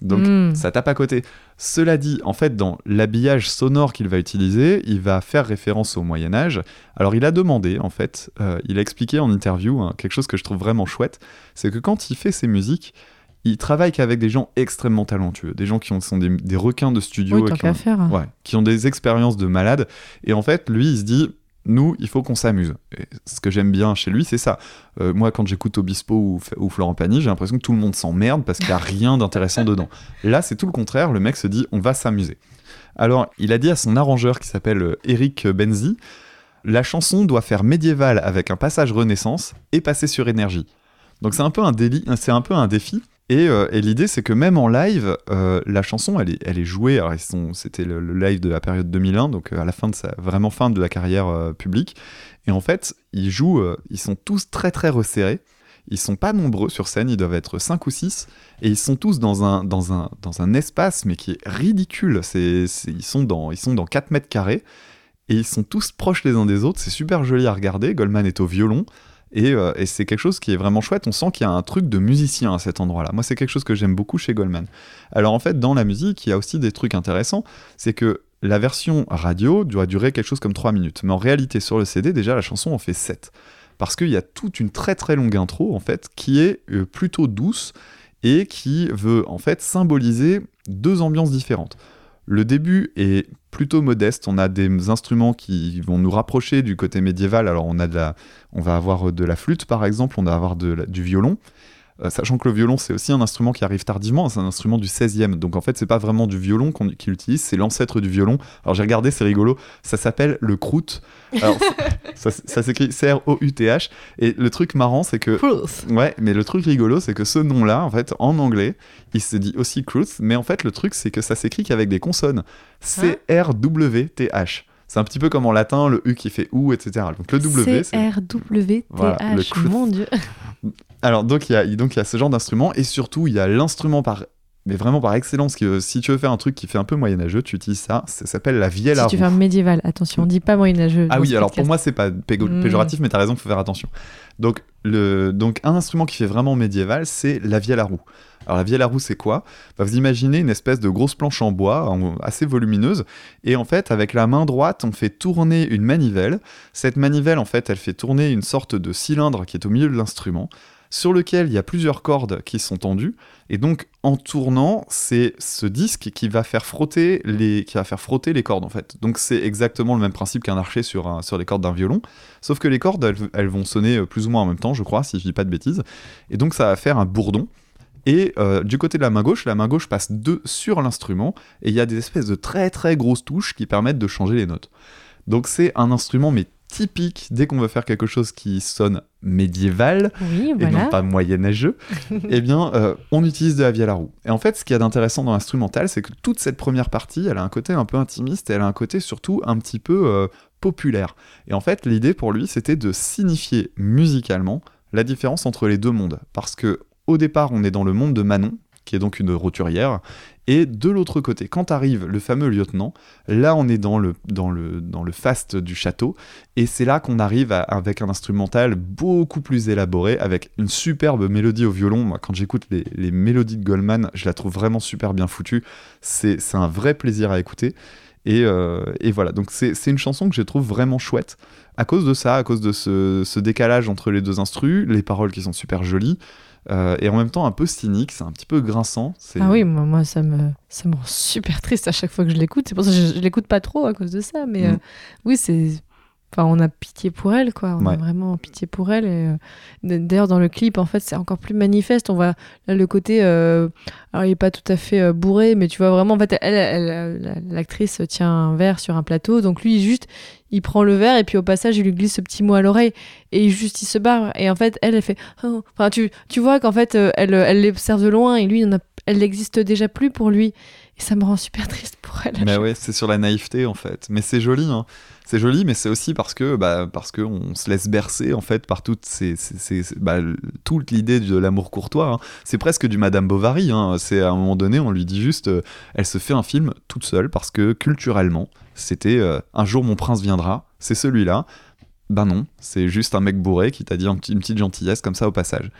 Donc Mm. ça tape à côté. Cela dit, en fait, dans l'habillage sonore qu'il va utiliser, il va faire référence au Moyen Âge. Alors il a demandé, en fait, euh, il a expliqué en interview hein, quelque chose que je trouve vraiment chouette, c'est que quand il fait ses musiques, il travaille qu'avec des gens extrêmement talentueux, des gens qui ont- sont des, des requins de studio, Oui, et qui, ont, faire. ouais, qui ont des expériences de malades. Et en fait, lui, il se dit, nous, il faut qu'on s'amuse. Et ce que j'aime bien chez lui, c'est ça. Euh, moi, quand j'écoute Obispo ou, Florent Pagny, j'ai l'impression que tout le monde s'emmerde parce qu'il n'y a rien d'intéressant dedans. Là, c'est tout le contraire. Le mec se dit, on va s'amuser. Alors, il a dit à son arrangeur qui s'appelle euh, Eric Benzi, la chanson doit faire médiéval avec un passage renaissance et passer sur énergie. Donc c'est un peu un délit, c'est un peu un défi. Et, euh, et l'idée c'est que même en live, euh, la chanson elle est, jouée. Alors c'était le, live de la période 2001, donc euh, à la fin de sa vraiment fin de la carrière publique. Et en fait, ils jouent, ils sont tous très très resserrés. Ils sont pas nombreux sur scène, ils doivent être 5 ou 6 et ils sont tous dans un, dans un, dans un espace mais qui est ridicule. Ils, sont ils sont dans 4 mètres carrés et ils sont tous proches les uns des autres. C'est super joli à regarder. Goldman est au violon. Et, euh, et c'est quelque chose qui est vraiment chouette. On sent qu'il y a un truc de musicien à cet endroit-là. Moi, c'est quelque chose que j'aime beaucoup chez Goldman. Alors, en fait, dans la musique, il y a aussi des trucs intéressants. C'est que la version radio doit durer quelque chose comme 3 minutes. Mais en réalité, sur le CD, déjà, la chanson en fait 7. Parce qu'il y a toute une très très longue intro, en fait, qui est euh, plutôt douce et qui veut, en fait, symboliser deux ambiances différentes. Le début est plutôt modeste. On a des instruments qui vont nous rapprocher du côté médiéval. Alors on a de la, on va avoir de la flûte par exemple, on va avoir du violon. Euh, sachant que le violon c'est aussi un instrument qui arrive tardivement, c'est un instrument du 16e. Donc en fait c'est pas vraiment du violon qu'il utilise, c'est l'ancêtre du violon. Alors j'ai regardé, c'est rigolo. Ça s'appelle le croûte. Alors (laughs) ça, ça s'écrit C-R-O-U-T-H. Et le truc marrant c'est que Ouais, mais le truc rigolo, c'est que ce nom-là, en fait, en anglais, il se dit aussi Cruth, mais en fait, le truc, c'est que ça s'écrit qu'avec des consonnes. C-R-W-T-H. C'est un petit peu comme en latin, le U qui fait OU, etc. Donc le W, c'est. C-R-W-T-H, Voilà, mon dieu. (laughs) Alors, donc il y a, donc, il y a ce genre d'instrument, et surtout, il y a l'instrument par. Mais vraiment par excellence, que si tu veux faire un truc qui fait un peu moyenâgeux, tu utilises ça. Ça s'appelle la vielle à Si tu roue. fais un médiéval, attention, on dit pas moyenâgeux. Ah oui, alors pour moi, c'est pas pégo- Mm. péjoratif, mais t'as raison, faut faire attention. Donc, le, donc, un instrument qui fait vraiment médiéval, c'est la vielle à roue. Alors, la vielle à roue, c'est quoi? Bah, Vous imaginez une espèce de grosse planche en bois, assez volumineuse, et en fait, avec la main droite, on fait tourner une manivelle. Cette manivelle, en fait, elle fait tourner une sorte de cylindre qui est au milieu de l'instrument, sur lequel il y a plusieurs cordes qui sont tendues, et donc en tournant, c'est ce disque qui va faire frotter les, qui va faire frotter les cordes en fait. Donc c'est exactement le même principe qu'un archer sur, sur les cordes d'un violon, sauf que les cordes elles, elles vont sonner euh, plus ou moins en même temps, je crois, si je dis pas de bêtises, et donc ça va faire un bourdon. Et euh, du côté de la main gauche, la main gauche passe deux sur l'instrument, et il y a des espèces de très très grosses touches qui permettent de changer les notes. Donc c'est un instrument mais typique dès qu'on veut faire quelque chose qui sonne médiéval Oui, et non pas moyenâgeux, (laughs) eh bien euh, on utilise de la vielle à roue. Et en fait ce qu'il y a d'intéressant dans l'instrumental, c'est que toute cette première partie, elle a un côté un peu intimiste et elle a un côté surtout un petit peu euh, populaire. Et en fait l'idée pour lui c'était de signifier musicalement la différence entre les deux mondes. Parce que au départ on est dans le monde de Manon, qui est donc une roturière, et de l'autre côté, quand arrive le fameux lieutenant, là on est dans le, dans faste du château, et c'est là qu'on arrive avec un instrumental beaucoup plus élaboré, avec une superbe mélodie au violon. Moi, quand j'écoute les, mélodies de Goldman, je la trouve vraiment super bien foutue. C'est un vrai plaisir à écouter. Et, euh, voilà, donc c'est c'est une chanson que je trouve vraiment chouette. À cause de ça, à cause de ce, ce décalage entre les deux instrus, les paroles qui sont super jolies, euh, et en même temps un peu cynique, c'est un petit peu grinçant. Ah oui, moi, moi, ça, me, ça me rend super triste à chaque fois que je l'écoute. C'est pour ça que je, je l'écoute pas trop à cause de ça. Mais Mm. euh, oui, c'est. Enfin, on a pitié pour elle, quoi. On Ouais. a vraiment pitié pour elle. Et, euh, D'ailleurs, dans le clip, en fait, c'est encore plus manifeste. On voit là le côté. euh, alors, il est pas tout à fait euh, bourré, mais tu vois vraiment, en fait, elle, elle- elle- la- l'actrice tient un verre sur un plateau. Donc, lui, juste, il prend le verre et puis au passage, il lui glisse ce petit mot à l'oreille. Et juste, il se barre. Et en fait, elle, elle fait. Oh. Enfin, tu, tu vois qu'en fait, euh, elle, elle l'observe de loin et lui, il en a- elle n'existe déjà plus pour lui. Et ça me rend super triste pour elle. Bah ouais, c'est sur la naïveté en fait. Mais c'est joli, hein. C'est joli, mais c'est aussi parce que bah, parce que on se laisse bercer en fait par toutes ces, bah, toute l'idée de l'amour courtois. hein. C'est presque du Madame Bovary. hein. C'est à un moment donné, on lui dit juste, euh, elle se fait un film toute seule parce que culturellement, c'était euh, un jour mon prince viendra. C'est celui-là. Ben non, c'est juste un mec bourré qui t'a dit une petite gentillesse comme ça au passage.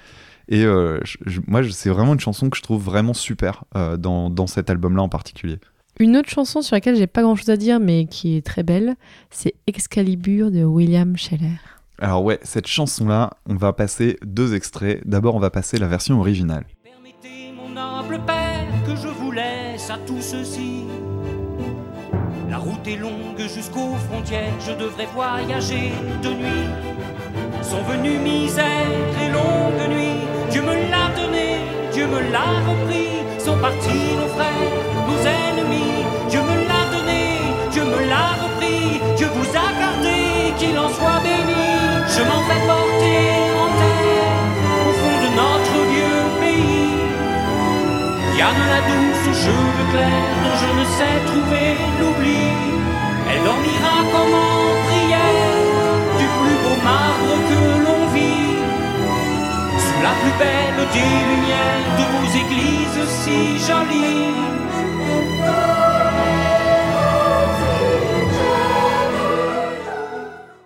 Et euh, je- je- moi, c'est vraiment une chanson que je trouve vraiment super euh, dans, dans cet album-là en particulier. Une autre chanson sur laquelle j'ai pas grand chose à dire, mais qui est très belle, c'est Excalibur de William Scheller. Alors ouais, cette chanson-là, on va passer deux extraits. D'abord, on va passer la version originale. mon humble père, que je vous laisse à tout ceci. La route est longue jusqu'aux frontières, je devrais voyager de nuit. Sont venues misère et longue nuit, Dieu me l'a donné, Dieu me l'a repris. Sont partis nos frères, nos ennemis, Dieu me l'a donné, Dieu me l'a repris. Dieu vous a gardé, qu'il en soit béni. Je m'en vais porter en terre au fond de notre vieux pays. Yann la douce aux cheveux clairs dont je ne sais trouver l'oubli. Elle dormira comme marbre que l'on vit. Sous la plus belle des lumières de églises si jolies.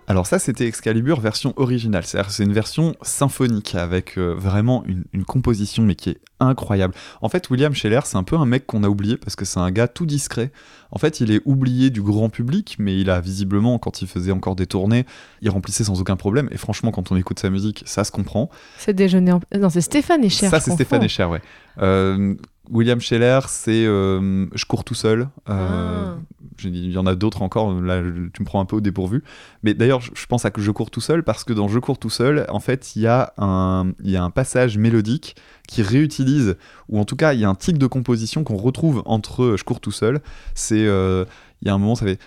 Alors ça, c'était Excalibur version originale. C'est-à-dire c'est une version symphonique avec euh, vraiment une, une composition mais qui est incroyable. En fait, William Scheller, c'est un peu un mec qu'on a oublié parce que c'est un gars tout discret. En fait, il est oublié du grand public, mais il a visiblement, quand il faisait encore des tournées, il remplissait sans aucun problème. Et franchement, quand on écoute sa musique, ça se comprend. C'est déjeuner en... Non, c'est Stéphane Echer. Ça, c'est Stéphane. Echer, ouais. Euh, William Scheller, c'est euh, Je cours tout seul. Euh, Ah. Il y en a d'autres encore, là tu me prends un peu au dépourvu. Mais d'ailleurs, je pense à que Je cours tout seul parce que dans Je cours tout seul, en fait, il y, a un- il y a un passage mélodique qui réutilise, ou en tout cas, il y a un tic de composition qu'on retrouve entre Je cours tout seul. C'est. euh, il y a un moment, ça fait.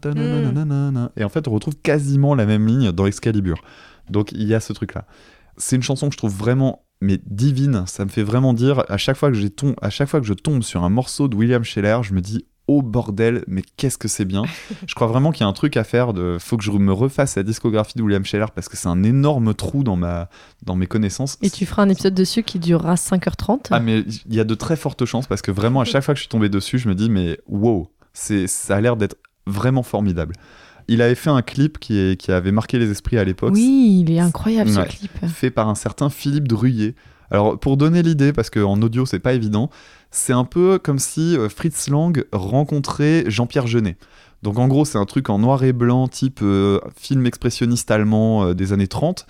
ta-na-na-na-na. Et en fait, on retrouve quasiment la même ligne dans Excalibur. Donc il y a ce truc-là. C'est une chanson que je trouve vraiment mais divine. Ça me fait vraiment dire à chaque fois que j'ai tom- à chaque fois que je tombe sur un morceau de William Scheller, je me dis oh bordel, mais qu'est-ce que c'est bien. je crois vraiment qu'il y a un truc à faire. De, faut que je me refasse la discographie de William Scheller parce que c'est un énorme trou dans ma dans mes connaissances. Et tu feras un épisode dessus qui durera 5h30. Ah mais il y a de très fortes chances parce que vraiment à chaque fois que je suis tombé dessus, je me dis mais wow, c'est ça a l'air d'être vraiment formidable. Il avait fait un clip qui, est, qui avait marqué les esprits à l'époque. Oui, il est incroyable ce Ouais. clip. Fait par un certain Philippe Druillet. Alors, pour donner l'idée, parce qu'en audio, c'est pas évident, c'est un peu comme si euh, Fritz Lang rencontrait Jean-Pierre Jeunet. Donc, en gros, c'est un truc en noir et blanc, type euh, film expressionniste allemand euh, des années 30.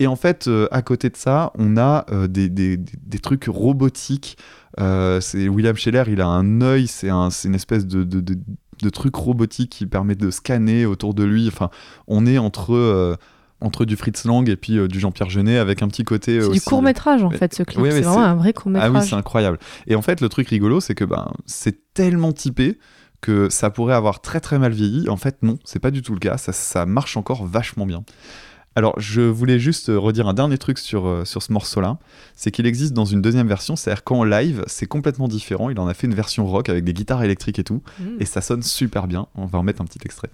Et en fait, euh, à côté de ça, on a des, des- des- trucs robotiques. C'est William Scheller, il a un œil, c'est un, une espèce de, de, de- de truc robotique qui permet de scanner autour de lui. Enfin, on est entre, euh, entre du Fritz Lang et puis euh, du Jean-Pierre Jeunet avec un petit côté. C'est aussi- du court métrage en fait ce clip. Oui, c'est vraiment un vrai court Ah métrage. oui, c'est incroyable. Et en fait, le truc rigolo, c'est que ben, c'est tellement typé que ça pourrait avoir très très mal vieilli. En fait, non, c'est pas du tout le cas. Ça, ça marche encore vachement bien. Alors, je voulais juste euh, redire un dernier truc sur, euh, sur ce morceau-là. C'est qu'il existe dans une deuxième version, c'est-à-dire qu'en live, c'est complètement différent. Il en a fait une version rock avec des guitares électriques et tout. Mm. Et ça sonne super bien. On va en mettre un petit extrait.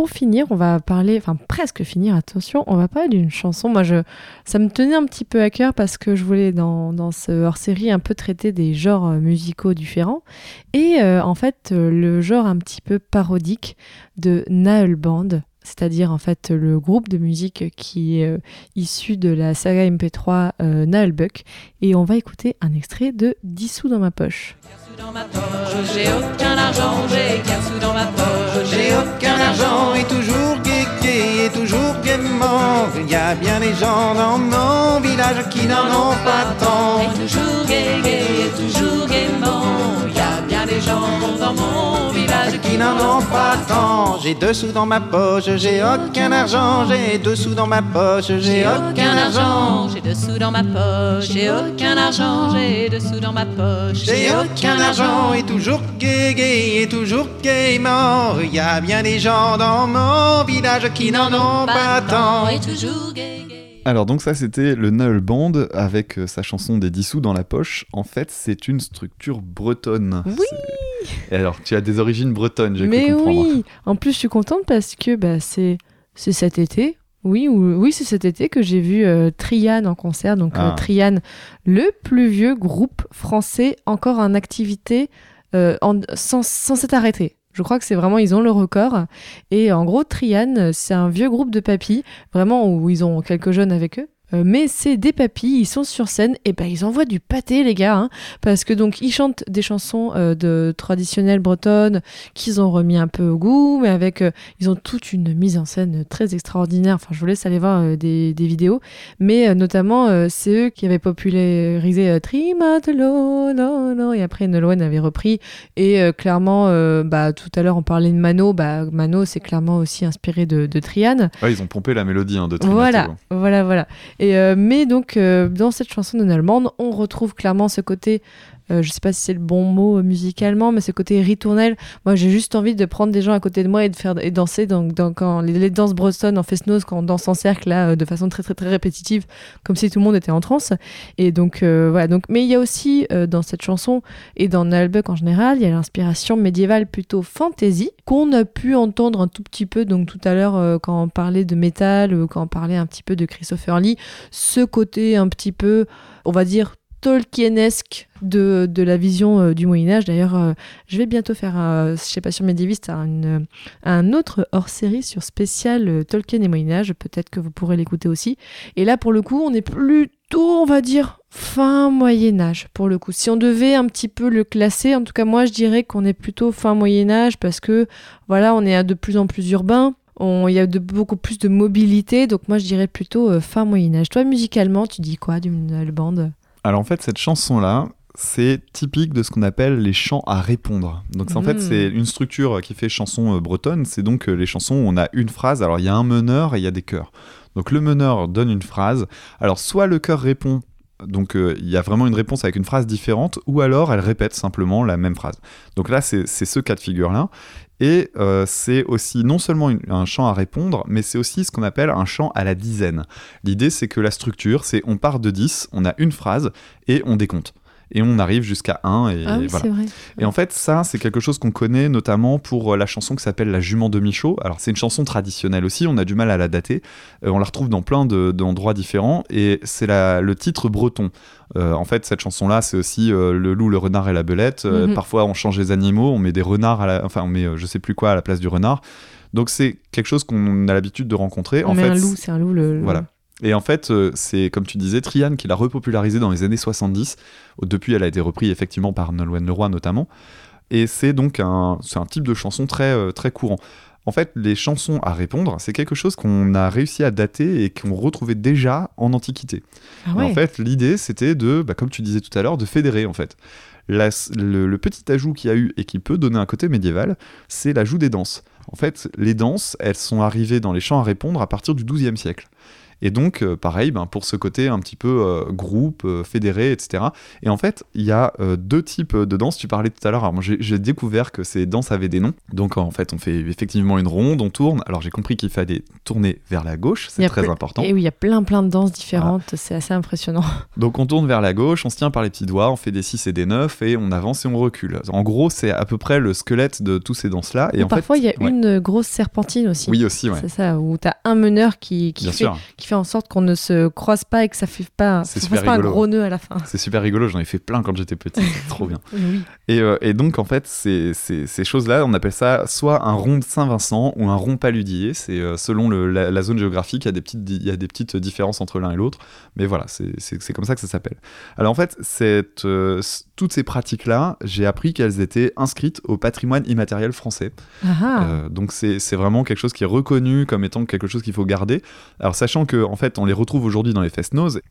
Pour finir, on va parler, enfin presque finir, attention, on va parler d'une chanson. Moi, ça me tenait un petit peu à cœur parce que je voulais dans, dans ce hors-série un peu traiter des genres euh, musicaux différents. Et euh, en fait, euh, le genre un petit peu parodique de Naël Band, c'est-à-dire en fait le groupe de musique qui est issu de la saga MP3 euh, Naël Buck. Et on va écouter un extrait de 10 sous dans ma poche. J'ai aucun argent, j'ai qu'un sou dans ma poche, j'ai aucun argent et toujours gai et toujours gaiement. Il y a bien des gens dans mon village qui n'en ont pas tant. Et toujours gai et toujours gaiement. N'en ont pas tant. J'ai deux sous dans ma poche, j'ai aucun argent, j'ai deux sous dans ma poche, j'ai aucun argent. J'ai deux sous dans ma poche, j'ai aucun argent, j'ai deux sous dans ma poche, j'ai aucun argent et toujours gai gai et toujours gaiement. Il y a bien des gens dans mon village qui n'en ont pas tant. Et toujours gai. Alors donc ça c'était le Null Band avec euh, sa chanson des 10 sous dans la poche. En fait c'est une structure bretonne. Oui Et alors tu as des origines bretonnes, j'ai Mais oui, en plus je suis contente parce que bah, c'est c'est cet été. Oui, ou- oui c'est cet été que j'ai vu euh, Trian en concert. Donc euh, Ah. Trian, le plus vieux groupe français encore en activité euh, en- sans, sans s'être arrêtés. Je crois que c'est vraiment, ils ont le record. Et en gros, Trian, c'est un vieux groupe de papis, vraiment, où ils ont quelques jeunes avec eux. Euh, mais c'est des papis, ils sont sur scène, et ben ils envoient du pâté, les gars, hein, parce que donc ils chantent des chansons euh, de traditionnelles bretonnes qu'ils ont remis un peu au goût, mais avec euh, ils ont toute une mise en scène très extraordinaire. Enfin, je vous laisse aller voir des, des vidéos, mais notamment c'est eux qui avaient popularisé Trimatelo, no, no, et après Nolwenn avait repris. Et clairement, bah tout à l'heure on parlait de Mano, bah Mano c'est clairement aussi inspiré de, de Trian. Ouais, ils ont pompé la mélodie hein, de Trimato. Voilà, voilà, voilà. Euh, mais donc euh, dans cette chanson de Allemande, on retrouve clairement ce côté, euh, je sais pas si c'est le bon mot euh, musicalement, mais ce côté ritournel. Moi, j'ai juste envie de prendre des gens à côté de moi et de faire et danser. Donc, dans, quand les, danses bretonnes en fest-noz, quand on danse en cercle là, euh, de façon très très répétitive, comme si tout le monde était en transe. Et donc euh, voilà. Donc, mais il y a aussi dans cette chanson et dans Nalbuck en général, il y a l'inspiration médiévale plutôt fantasy qu'on a pu entendre un tout petit peu. Donc tout à l'heure, quand on parlait de métal, quand on parlait un petit peu de Christopher Lee, ce côté un petit peu, on va dire Tolkienesque de, la vision euh, du Moyen Âge. D'ailleurs, euh, je vais bientôt faire, un, je sais pas sur Médiéviste, un, un autre hors-série sur spécial euh, Tolkien et Moyen Âge. Peut-être que vous pourrez l'écouter aussi. Et là, pour le coup, on est plutôt, on va dire, fin Moyen Âge. Pour le coup, si on devait un petit peu le classer, en tout cas moi, je dirais qu'on est plutôt fin Moyen Âge parce que voilà, on est de plus en plus urbain. Il y a de, beaucoup plus de mobilité, donc moi je dirais plutôt euh, fin Moyen Âge. Toi, musicalement, tu dis quoi d'une bande? Alors en fait, cette chanson-là, c'est typique de ce qu'on appelle les chants à répondre. Donc en fait, c'est une structure qui fait chanson euh, bretonne. C'est donc euh, les chansons où on a une phrase. Alors il y a un meneur et il y a des chœurs. Donc le meneur donne une phrase. Alors soit le chœur répond. Donc euh, il y a vraiment une réponse avec une phrase différente, ou alors elle répète simplement la même phrase. Donc là, c'est c'est ce cas de figure-là. Et euh, c'est aussi non seulement un chant à répondre, mais c'est aussi ce qu'on appelle un chant à la dizaine. L'idée, c'est que la structure, c'est on part de 10, on a une phrase, et on décompte. Et on arrive jusqu'à 1. Et, Ah oui, voilà. vrai. Et en fait, ça, c'est quelque chose qu'on connaît notamment pour euh, la chanson qui s'appelle La Jument de Michaud. Alors, c'est une chanson traditionnelle aussi, on a du mal à la dater. Euh, on la retrouve dans plein de- d'endroits différents, et c'est le titre breton. Euh, en fait, cette chanson-là, c'est aussi euh, Le loup, le renard et la belette. Mhm. Parfois, on change les animaux, on met des renards, à la... enfin, on met je sais plus quoi à la place du renard. Donc, c'est quelque chose qu'on a l'habitude de rencontrer. On en met fait, un loup, c'est un loup. Le, le- voilà. Et en fait, euh, c'est comme tu disais, Trian qui l'a repopularisé dans les années 70. Depuis, elle a été reprise effectivement par Nolwenn Leroy notamment. Et c'est donc un, type de chanson très, euh, très courant. En fait, les chansons à répondre, c'est quelque chose qu'on a réussi à dater et qu'on retrouvait déjà en Antiquité. Ah ouais. En fait, l'idée, c'était de, bah, comme tu disais tout à l'heure, de fédérer en fait. La- le, le petit ajout qu'il y a eu et qui peut donner un côté médiéval, c'est l'ajout des danses. En fait, les danses, elles sont arrivées dans les chants à répondre à partir du XIIe siècle. Et donc, euh, pareil, ben, pour ce côté un petit peu euh, groupe, euh, fédéré, etc. Et en fait, il y a deux types de danses. Tu parlais tout à l'heure, alors moi, j'ai découvert que ces danses avaient des noms. Donc, en fait, on fait effectivement une ronde, on tourne. Alors, j'ai compris qu'il fallait tourner vers la gauche, c'est très important. Et oui, il y a plein plein de danses différentes, c'est assez impressionnant. (laughs) Donc on tourne vers la gauche, on se tient par les petits doigts, on fait des 6 et des 9 et on avance et on recule. En gros, c'est à peu près le squelette de tous ces danses-là. Et Ou en parfois, il y a ouais. une grosse serpentine aussi. Oui, aussi, ouais. C'est ça, où tu as un meneur qui, qui, Bien fait, sûr. qui fait en sorte qu'on ne se croise pas et que ça pas, C'est ça super fasse pas un gros nœud à la fin. C'est super rigolo, j'en ai fait plein quand j'étais petit, (laughs) trop bien. Oui. Et, euh, et donc en fait, ces, ces- ces choses-là, on appelle ça soit un rond de Saint-Vincent ou un rond paludier. C'est euh, selon le- la, la zone géographique, il y a des petites, di- il y a des petites différences entre l'un et l'autre. Mais voilà, c'est- comme ça que ça s'appelle. Alors en fait, cette, euh, toutes ces pratiques-là, j'ai appris qu'elles étaient inscrites au patrimoine immatériel français. Ah ah. Donc c'est vraiment quelque chose qui est reconnu comme étant quelque chose qu'il faut garder. Alors sachant que en fait on les retrouve aujourd'hui dans les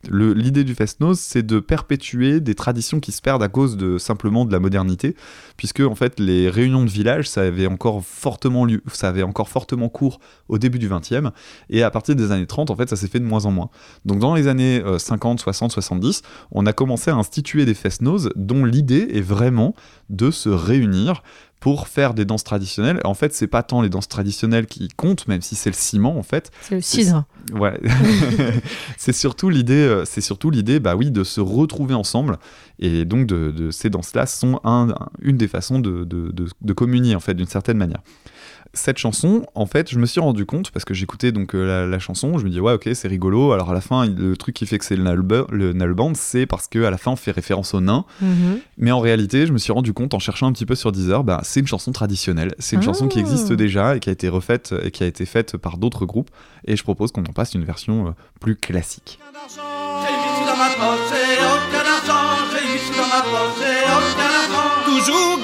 le- l'idée du fest-noz c'est de perpétuer des traditions qui se perdent à cause de simplement de la modernité, puisque en fait les réunions de village ça avait encore fortement lieu, ça avait encore fortement cours au début du 20e et à partir des années 30 en fait ça s'est fait de moins en moins. Donc dans les années euh, 50, 60, 70, on a commencé à instituer des fest-noz dont l'idée est vraiment de se réunir pour faire des danses traditionnelles. En fait, c'est pas tant les danses traditionnelles qui comptent, même si c'est le ciment en fait. C'est le cidre. Ouais. (laughs) c'est surtout l'idée, euh, c'est surtout l'idée, bah oui, de se retrouver ensemble. Et donc de, de- ces danses-là sont un- un- une des façons de- de communier en fait d'une certaine manière. Cette chanson, en fait, je me suis rendu compte parce que j'écoutais donc euh, la, la chanson, je me dis ouais ok c'est rigolo. Alors à la fin, le truc qui fait que c'est le nalbe- le nalband, c'est parce que à la fin on fait référence aux nains. Mhm. Mais en réalité, je me suis rendu compte en cherchant un petit peu sur Deezer, bah, c'est une chanson traditionnelle. C'est une Ah. chanson qui existe déjà et qui a été refaite et qui a été faite par d'autres groupes. Et je propose qu'on en passe une version euh, plus classique. Mis sous dans ma aucun et aucun argent. Toujours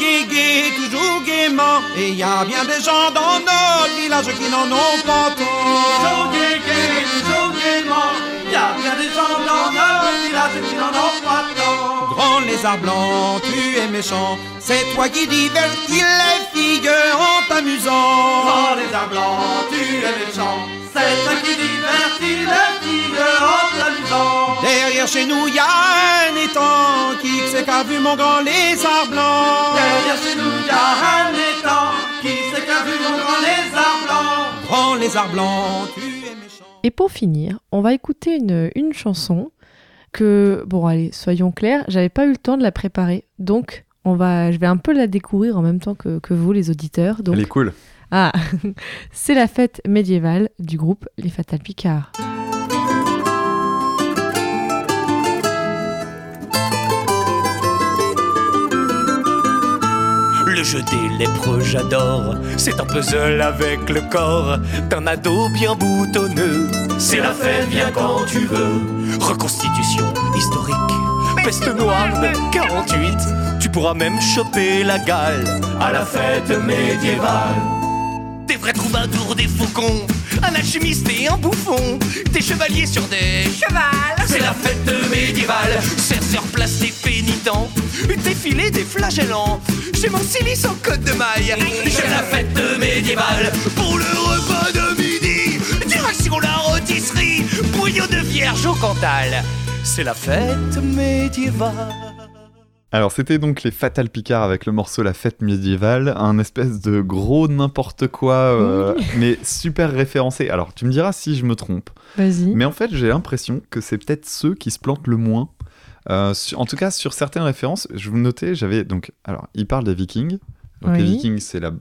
toujours gaiement. Et y a bien des gens dans notre village qui n'en ont pas Toujours tant. guégué, toujours gaiement. Y a bien des gens dans notre village qui n'en ont pas tant. Grand lézard blanc, tu es méchant. C'est toi qui divertis les filles en t'amusant. Grand lézard blanc, tu es méchant. C'est toi qui divertis les filles en t'amusant. Derrière chez nous, y a un étang. Qui c'est qu'a vu mon grand lézard blanc? Derrière chez nous, y a un étang. Qui c'est qui a vu mon grand lézard blanc? Grand lézard blanc, tu es méchant. Et pour finir, on va écouter une chanson que, bon allez, soyons clairs, j'avais pas eu le temps de la préparer. Donc, on va, je vais un peu la découvrir en même temps que, que vous, les auditeurs. Donc, Elle est cool. Ah, (laughs) c'est la fête médiévale du groupe Les Fatal Picards. Jeu des j'adore. C'est un puzzle avec le corps d'un ado bien boutonneux. C'est la fête, viens quand tu veux. Reconstitution historique. Peste noire de 48. Tu pourras même choper la gale à la fête médiévale. Des vrais troubadours, des faucons, un alchimiste et un bouffon, des chevaliers sur des chevals. C'est la fête médiévale, cerceurs placés pénitents, défilé des flagellants. J'ai mon silice en côte de maille. J'aime la fête médiévale pour le repas de midi. Direction la rôtisserie, bouillon de vierge au Cantal. C'est la fête médiévale. Alors c'était donc les Fatal Picard avec le morceau La fête médiévale, un espèce de gros n'importe quoi, euh, (laughs) mais super référencé. Alors tu me diras si je me trompe, Vas-y. mais en fait j'ai l'impression que c'est peut-être ceux qui se plantent le moins. Euh, en tout cas sur certaines références, je vous notais, j'avais donc alors il parle des Vikings. Donc les Oui. Vikings c'est la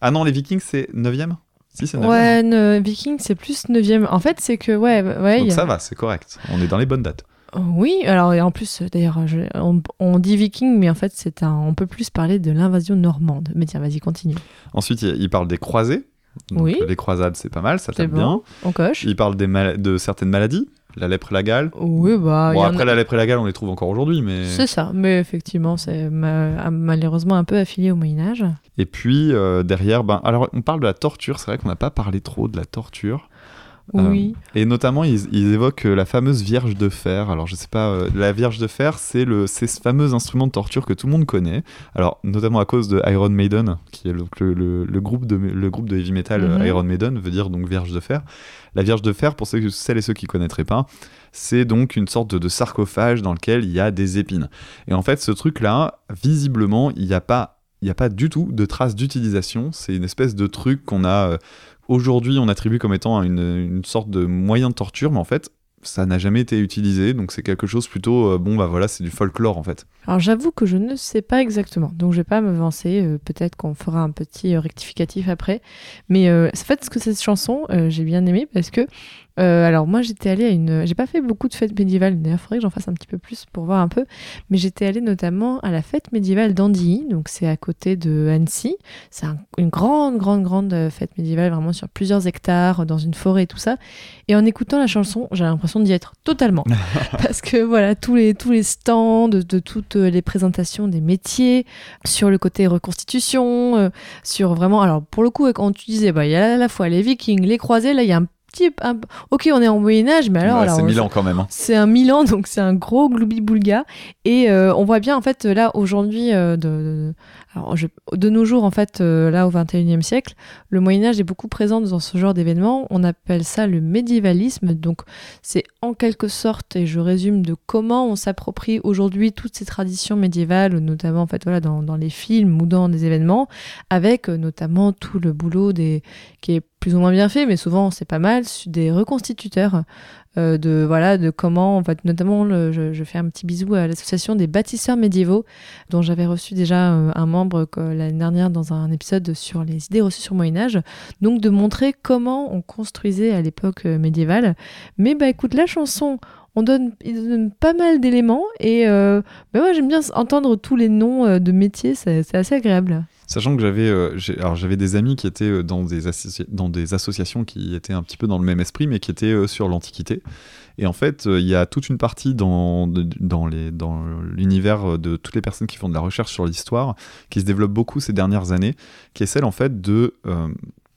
ah non les Vikings c'est 9e Si c'est 9e. Ouais, ne- Viking, c'est plus 9 En fait, c'est que, ouais, ouais. Donc a- ça va, c'est correct. On est dans les bonnes dates. Oui, alors et en plus, d'ailleurs, on, on dit viking, mais en fait, c'est un, on peut plus parler de l'invasion normande. Mais tiens, vas-y, continue. Ensuite, il parle des croisés. Donc, Oui. Les croisades, c'est pas mal, ça tape bon, bien. on coche. Il parle des mal- de certaines maladies, la lèpre et la gale. Oui, bah. bon, après, a- la lèpre et la gale, on les trouve encore aujourd'hui, mais. C'est ça, mais effectivement, c'est ma- malheureusement un peu affilié au Moyen-Âge. Et puis, euh, derrière, ben, alors, on parle de la torture. C'est vrai qu'on n'a pas parlé trop de la torture. Oui. Euh, et notamment, ils, ils évoquent euh, la fameuse Vierge de fer. Alors, je sais pas, euh, la Vierge de fer, c'est le, ce fameux instrument de torture que tout le monde connaît. Alors, notamment à cause de Iron Maiden, qui est donc le, le- le groupe, de, le groupe de heavy metal Mhm. Iron Maiden, veut dire donc Vierge de fer. La Vierge de fer, pour ceux, celles et ceux qui connaîtraient pas, c'est donc une sorte de, de sarcophage dans lequel il y a des épines. Et en fait, ce truc-là, visiblement, il n'y a pas il n'y a pas du tout de traces d'utilisation. C'est une espèce de truc qu'on a euh, aujourd'hui, on attribue comme étant une, une sorte de moyen de torture, mais en fait, ça n'a jamais été utilisé. Donc c'est quelque chose plutôt, euh, bon bah voilà, c'est du folklore en fait. Alors j'avoue que je ne sais pas exactement, donc je vais pas m'avancer. euh, Peut-être qu'on fera un petit euh, rectificatif après. Mais en fait, ce que cette chanson, j'ai bien aimé parce que, euh, alors moi j'étais allée à une, j'ai pas fait beaucoup de fêtes médiévales. D'ailleurs, il faudrait que j'en fasse un petit peu plus pour voir un peu. Mais j'étais allée notamment à la fête médiévale d'Andilly, donc c'est à côté de Annecy. C'est un- une grande, grande, grande euh, fête médiévale, vraiment sur plusieurs hectares, dans une forêt et tout ça. Et en écoutant la chanson, j'ai l'impression d'y être totalement. (laughs) Parce que voilà, tous les, tous les stands de, de toutes les présentations des métiers, sur le côté reconstitution, euh, sur vraiment. Alors, pour le coup, quand tu disais, bah, il y a à la fois les vikings, les croisés, là, il y a un petit. un- ok, on est en Moyen-Âge, mais alors. Ouais, c'est Milan quand même. hein. c'est un Milan, donc c'est un gros gloubi-boulga. Et euh, on voit bien, en fait, là, aujourd'hui, euh, de, de- alors, je- de nos jours, en fait, euh, là, au 21e siècle, le Moyen-Âge est beaucoup présent dans ce genre d'événements. On appelle ça le médiévalisme. Donc, c'est en quelque sorte, et je résume, de comment on s'approprie aujourd'hui toutes ces traditions médiévales, notamment, en fait, voilà, dans, dans les films ou dans des événements, avec notamment tout le boulot des, qui est plus ou moins bien fait, mais souvent c'est pas mal, des reconstituteurs euh, de voilà de comment en notamment je, fais un petit bisou à l'association des bâtisseurs médiévaux dont j'avais reçu déjà euh, un membre l'année dernière dans un épisode sur les idées reçues sur Moyen Âge donc de montrer comment on construisait à l'époque euh, médiévale. Mais bah écoute la chanson on donne, donne pas mal d'éléments et bah, moi j'aime bien entendre tous les noms de métiers c'est assez agréable Sachant que j'avais euh, j'avais des amis qui étaient euh, dans des, associations qui étaient un petit peu dans le même esprit, mais qui étaient euh, sur l'Antiquité. Et en fait, il y a toute une partie dans, dans l'univers de toutes les personnes qui font de la recherche sur l'histoire, qui se développe beaucoup ces dernières années, qui est celle en fait de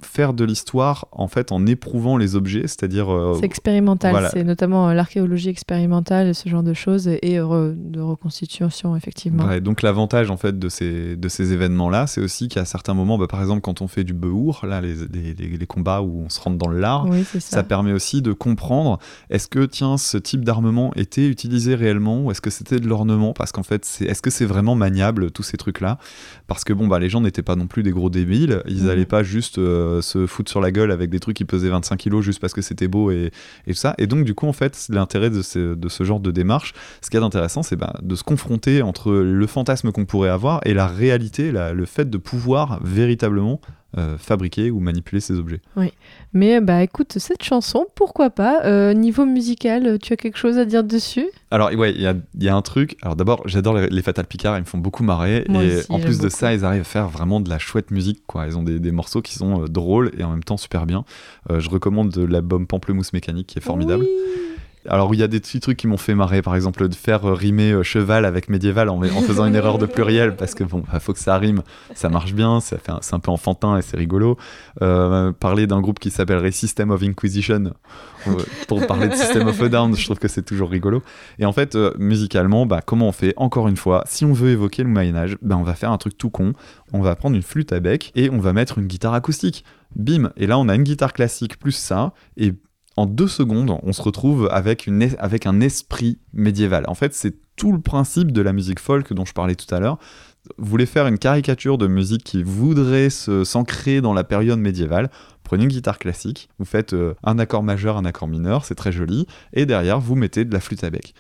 faire de l'histoire en fait en éprouvant les objets, c'est-à-dire euh, C'est expérimental, voilà. c'est notamment euh, l'archéologie expérimentale et ce genre de choses et re- de reconstitution effectivement. Ouais, donc l'avantage en fait de ces, de ces événements-là, c'est aussi qu'à certains moments, bah, par exemple quand on fait du beur, là les, les, combats où on se rentre dans le lard, Oui, ça. permet aussi de comprendre est-ce que tiens ce type d'armement était utilisé réellement ou est-ce que c'était de l'ornement? Parce qu'en fait c'est est-ce que c'est vraiment maniable tous ces trucs-là? Parce que bon bah les gens n'étaient pas non plus des gros débiles, ils Mhm. allaient pas juste euh, se foutre sur la gueule avec des trucs qui pesaient 25 kilos juste parce que c'était beau et, et tout ça. Et donc du coup en fait l'intérêt de ce, de ce genre de démarche. Ce qu'il y a d'intéressant c'est bah, de se confronter entre le fantasme qu'on pourrait avoir et la réalité la- le fait de pouvoir véritablement euh, fabriquer ou manipuler ces objets Oui, mais bah écoute, cette chanson, pourquoi pas Euh, Niveau musical, tu as quelque chose à dire dessus? Alors, ouais, il y a, il y a un truc. Alors, d'abord, j'adore les, les Fatal Picard, ils me font beaucoup marrer. Moi et aussi, en plus de ça, ils arrivent à faire vraiment de la chouette musique, quoi. Ils ont des, des morceaux qui sont euh, drôles et en même temps super bien. Euh, je recommande l'album Pamplemousse Mécanique qui est formidable. Alors, il y a des petits trucs qui m'ont fait marrer, par exemple, de faire euh, rimer euh, cheval avec médiéval en, faisant une erreur de pluriel, parce que bon, bah, faut que ça rime, ça marche bien, fait un- c'est un peu enfantin et c'est rigolo. Euh, parler d'un groupe qui s'appellerait System of Inquisition, pour parler de System of a Down, je trouve que c'est toujours rigolo. Et en fait, musicalement, bah, comment on fait? Encore une fois, si on veut évoquer le Moyen-Âge, bah, on va faire un truc tout con. On va prendre une flûte à bec et on va mettre une guitare acoustique. Bim Et là, on a une guitare classique plus ça. Et en deux secondes, on se retrouve avec, un esprit médiéval. En fait, c'est tout le principe de la musique folk dont je parlais tout à l'heure. Vous voulez faire une caricature de musique qui voudrait s'ancrer dans la période médiévale Prenez une guitare classique, vous faites euh, un accord majeur, un accord mineur, c'est très joli, et derrière vous mettez de la flûte à bec.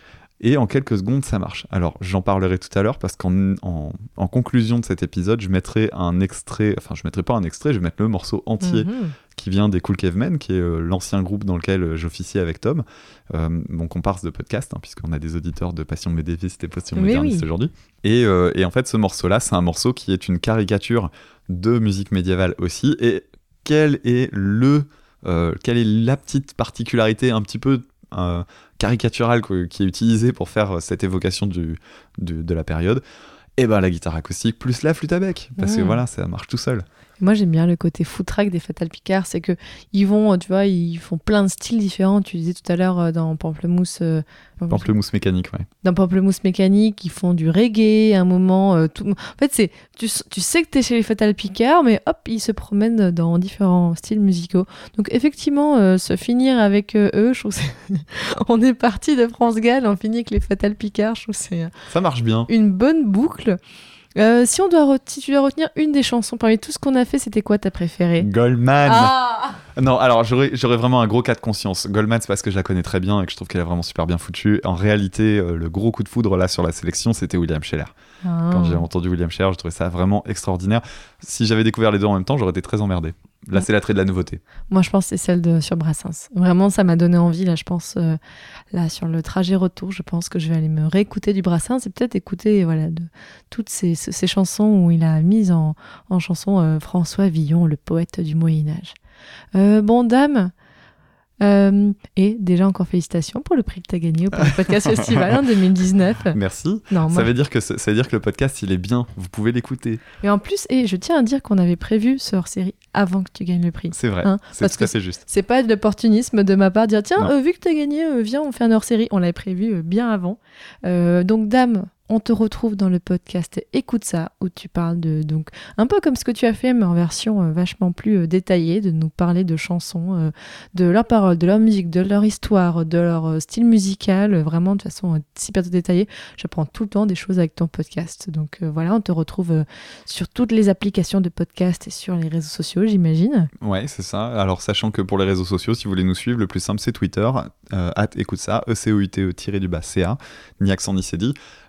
Et en quelques secondes, ça marche. Alors, j'en parlerai tout à l'heure parce qu'en en, en conclusion de cet épisode, je mettrai un extrait, enfin, je mettrai pas un extrait, je vais mettre le morceau entier Mhm. qui vient des Cool Cavemen, qui est euh, l'ancien groupe dans lequel euh, j'officiais avec Tom, euh, mon comparse de podcast, hein, puisqu'on a des auditeurs de Passion Médéviste et Passion Mais Moderniste oui. aujourd'hui. Et, euh, et en fait, ce morceau-là, c'est un morceau qui est une caricature de musique médiévale aussi. Et quel est le, euh, quelle est la petite particularité un petit peu euh, caricaturale que- qui est utilisée pour faire euh, cette évocation du, du- de la période Et ben la guitare acoustique plus la flûte à bec, parce que Mm. voilà, ça marche tout seul. Moi, j'aime bien le côté footrack des Fatal Picard, c'est que ils vont, euh, tu vois, ils font plein de styles différents. Tu disais tout à l'heure euh, dans Pamplemousse, euh, Pamplemousse mécanique, ouais. dans Pamplemousse Mécanique, ils font du reggae, à un moment. euh, tout... En fait, c'est tu, tu sais que t'es chez les Fatal Picard, mais hop, ils se promènent dans différents styles musicaux. Donc, effectivement, euh, se finir avec euh, eux, je trouve que (laughs) on est parti de France Gall, on finit avec les Fatal Picard, je trouve c'est Ça marche bien. une bonne boucle. Euh, si, on doit si tu dois retenir une des chansons parmi tout ce qu'on a fait, c'était quoi ta préférée? Goldman Ah Non, alors j'aurais j'aurais vraiment un gros cas de conscience. Goldman, c'est parce que je la connais très bien et que je trouve qu'elle est vraiment super bien foutue. En réalité, euh, le gros coup de foudre là sur la sélection, c'était William Scheller. Ah. Quand j'ai entendu William Scheller, je trouvais ça vraiment extraordinaire. Si j'avais découvert les deux en même temps, j'aurais été très emmerdé. Là, Mm. c'est l'attrait de la nouveauté. Moi, je pense que c'est celle de sur Brassens. Vraiment, ça m'a donné envie. Là, je pense, euh, là, sur le trajet retour, je pense que je vais aller me réécouter du Brassens et peut-être écouter voilà, de, toutes ces, ces- ces chansons où il a mis en, en chanson euh, François Villon, le poète du Moyen-Âge. Euh, bon, dame. Euh, et déjà encore félicitations pour le prix que tu as gagné au (laughs) podcast festival en 2019. Merci. Non, ça, veut dire que ça veut dire que le podcast, il est bien. Vous pouvez l'écouter. Et en plus, et je tiens à dire qu'on avait prévu ce hors-série avant que tu gagnes le prix. C'est vrai. Hein, c'est parce tout à que fait juste. C'est pas de l'opportunisme de ma part de dire tiens, euh, vu que tu as gagné, euh, viens, on fait un hors-série. On l'avait prévu bien avant. Donc, dame, On te retrouve dans le podcast Écoute ça, où tu parles de donc un peu comme ce que tu as fait, mais en version euh, vachement plus euh, détaillée, de nous parler de chansons, euh, de leurs paroles, de leur musique, de leur histoire, de leur style musical, vraiment de façon super détaillée. J'apprends tout le temps des choses avec ton podcast. Donc voilà, on te retrouve sur toutes les applications de podcast et sur les réseaux sociaux, j'imagine. Ouais, c'est ça. Alors, sachant que pour les réseaux sociaux, si vous voulez nous suivre, le plus simple, c'est Twitter, écoute ça, ni accent ni.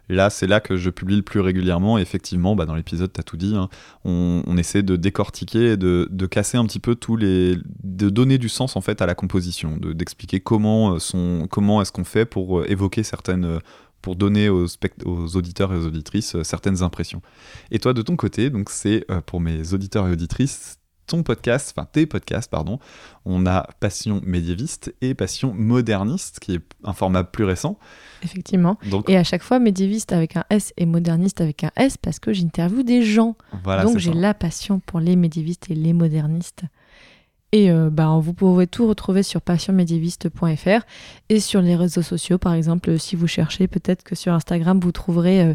Là, c'est là que je publie le plus régulièrement. Effectivement, bah, dans l'épisode, t'as tout dit. hein. On, essaie de décortiquer de, de casser un petit peu tous les, de donner du sens en fait à la composition, de- d'expliquer comment euh, comment est-ce qu'on fait pour euh, évoquer certaines, euh, pour donner aux, aux auditeurs et aux auditrices certaines impressions. Et toi, de ton côté, donc c'est pour mes auditeurs et auditrices, ton podcast, enfin tes podcasts, pardon, on a Passion médiéviste et Passion moderniste, qui est un format plus récent. Effectivement. Donc- Et à chaque fois, médiéviste avec un S et moderniste avec un S parce que j'interviewe des gens. Voilà, Donc j'ai la passion pour les médiévistes et les modernistes. Et euh, bah, vous pouvez tout retrouver sur passionmédiéviste.fr et sur les réseaux sociaux. Par exemple, euh, si vous cherchez, peut-être que sur Instagram, vous trouverez euh,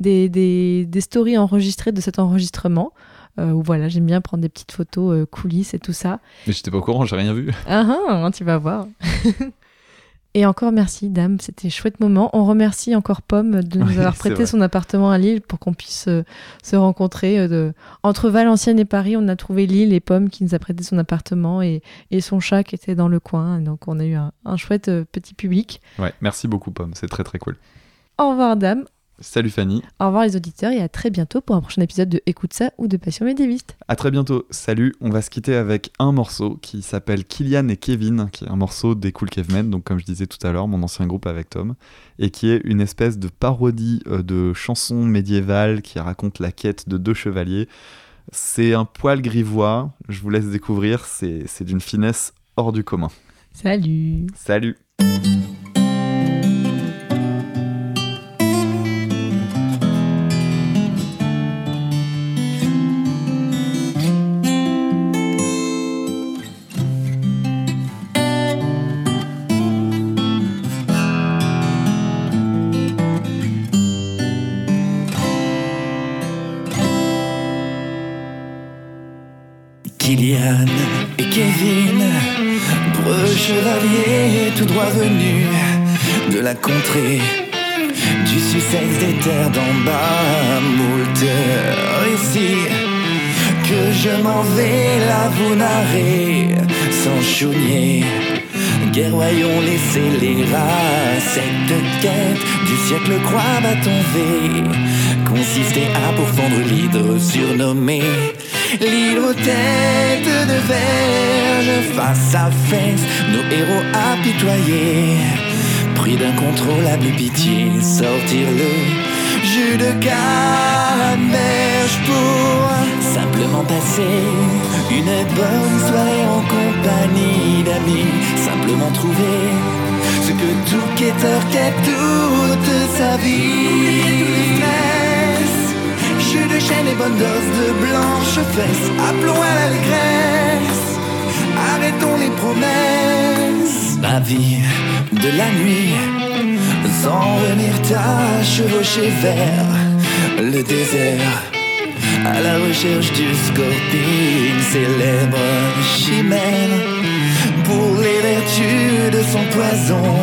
des, des- des stories enregistrées de cet enregistrement. Euh, où voilà, j'aime bien prendre des petites photos euh, coulisses et tout ça. Mais j'étais pas au courant, j'ai rien vu. Ah ah, tu vas voir. (laughs) Et encore merci, dame, c'était un chouette moment. On remercie encore Pomme de nous Oui, avoir prêté son appartement à Lille pour qu'on puisse euh, se rencontrer. euh, de- Entre Valenciennes et Paris, on a trouvé Lille et Pomme qui nous a prêté son appartement et, et son chat qui était dans le coin. Donc on a eu un, un chouette euh, petit public. Ouais, merci beaucoup, Pomme, c'est très très cool. Au revoir, dame. Salut Fanny, Au revoir, les auditeurs, et à très bientôt pour un prochain épisode de Écoute ça ou de Passion médiéviste. à très bientôt. Salut, on va se quitter avec un morceau qui s'appelle Kylian et Kevin, qui est un morceau des Cool Cavemen, donc comme je disais tout à l'heure, mon ancien groupe avec Tom, et qui est une espèce de parodie euh, de chanson médiévale qui raconte la quête de deux chevaliers. C'est un poil grivois, je vous laisse découvrir, c'est c'est d'une finesse hors du commun. Salut Salut breux chevaliers tout droit venus de la contrée du Sussex des terres d'en bas, moult récits que je m'en vais là vous narrer sans chouigner. Guerroyons les scélérats, cette quête du siècle croix bâton V consistait à pourfendre l'hydre surnommé l'hydre aux têtes de verge face à face, nos héros apitoyés pris d'un contrôlable pitié, sortir le jus de canneberge pour simplement passer une bonne soirée en compagnie d'amis, simplement trouver ce que tout quêteur quête toute sa vie. De chêne et bonne dose de blanches fesses, appelons à l'allégresse, arrêtons les promesses. La vie de la nuit, sans venir ta chevaucher vers le désert. À la recherche du scorpion, célèbre chimère, pour les vertus de son poison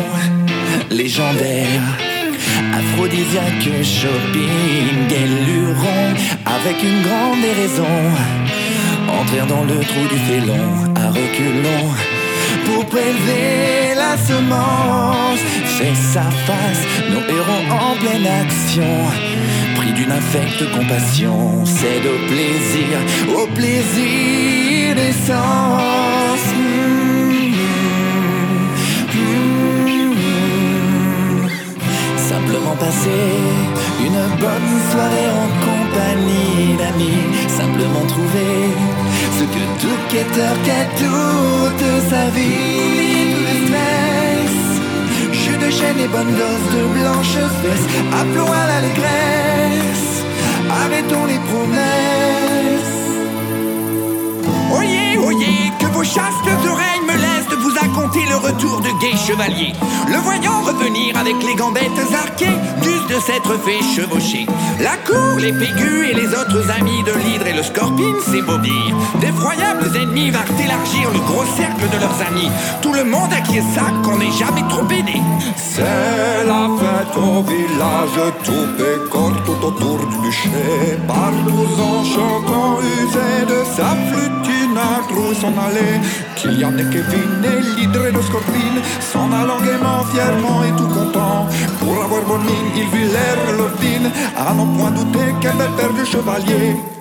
légendaire. Aphrodisiaque shopping, luron avec une grande déraison. Entrèrent dans le trou du félon à reculons pour prélever la semence. Fait sa face, nos héros en pleine action. Pris d'une infecte compassion, cède au plaisir, au plaisir des sens. Simplement passer une bonne soirée en compagnie d'amis. Simplement trouver ce que tout quêteur quête toute sa vie. Tout jus de chêne et bonne dose de blanches fesses. Appelons à l'allégresse, arrêtons les promesses. Oyez, oyez, que vos chastes oreilles me laissent de vous raconter le retour de gai chevalier. Le voyant revenir avec les gambettes arquées, d'us de s'être fait chevaucher. La cour, les pégus et les autres amis de l'hydre et le scorpion s'ébobirent. D'effroyables ennemis vinrent élargir le gros cercle de leurs amis. Tout le monde acquiesça qu'on n'est jamais trop aidé. C'est la fête au village, tout pécore tout autour du bûcher. Partout en chantant, usé de sa flûte, une accroue s'en allait. Kylian et Kevin et l'hydre et le scorpion s'en allant gaiement, fièrement et tout content. Pour avoir bonne mine, ils virent l'air dîne, à n'en point douter bel père de chevalier.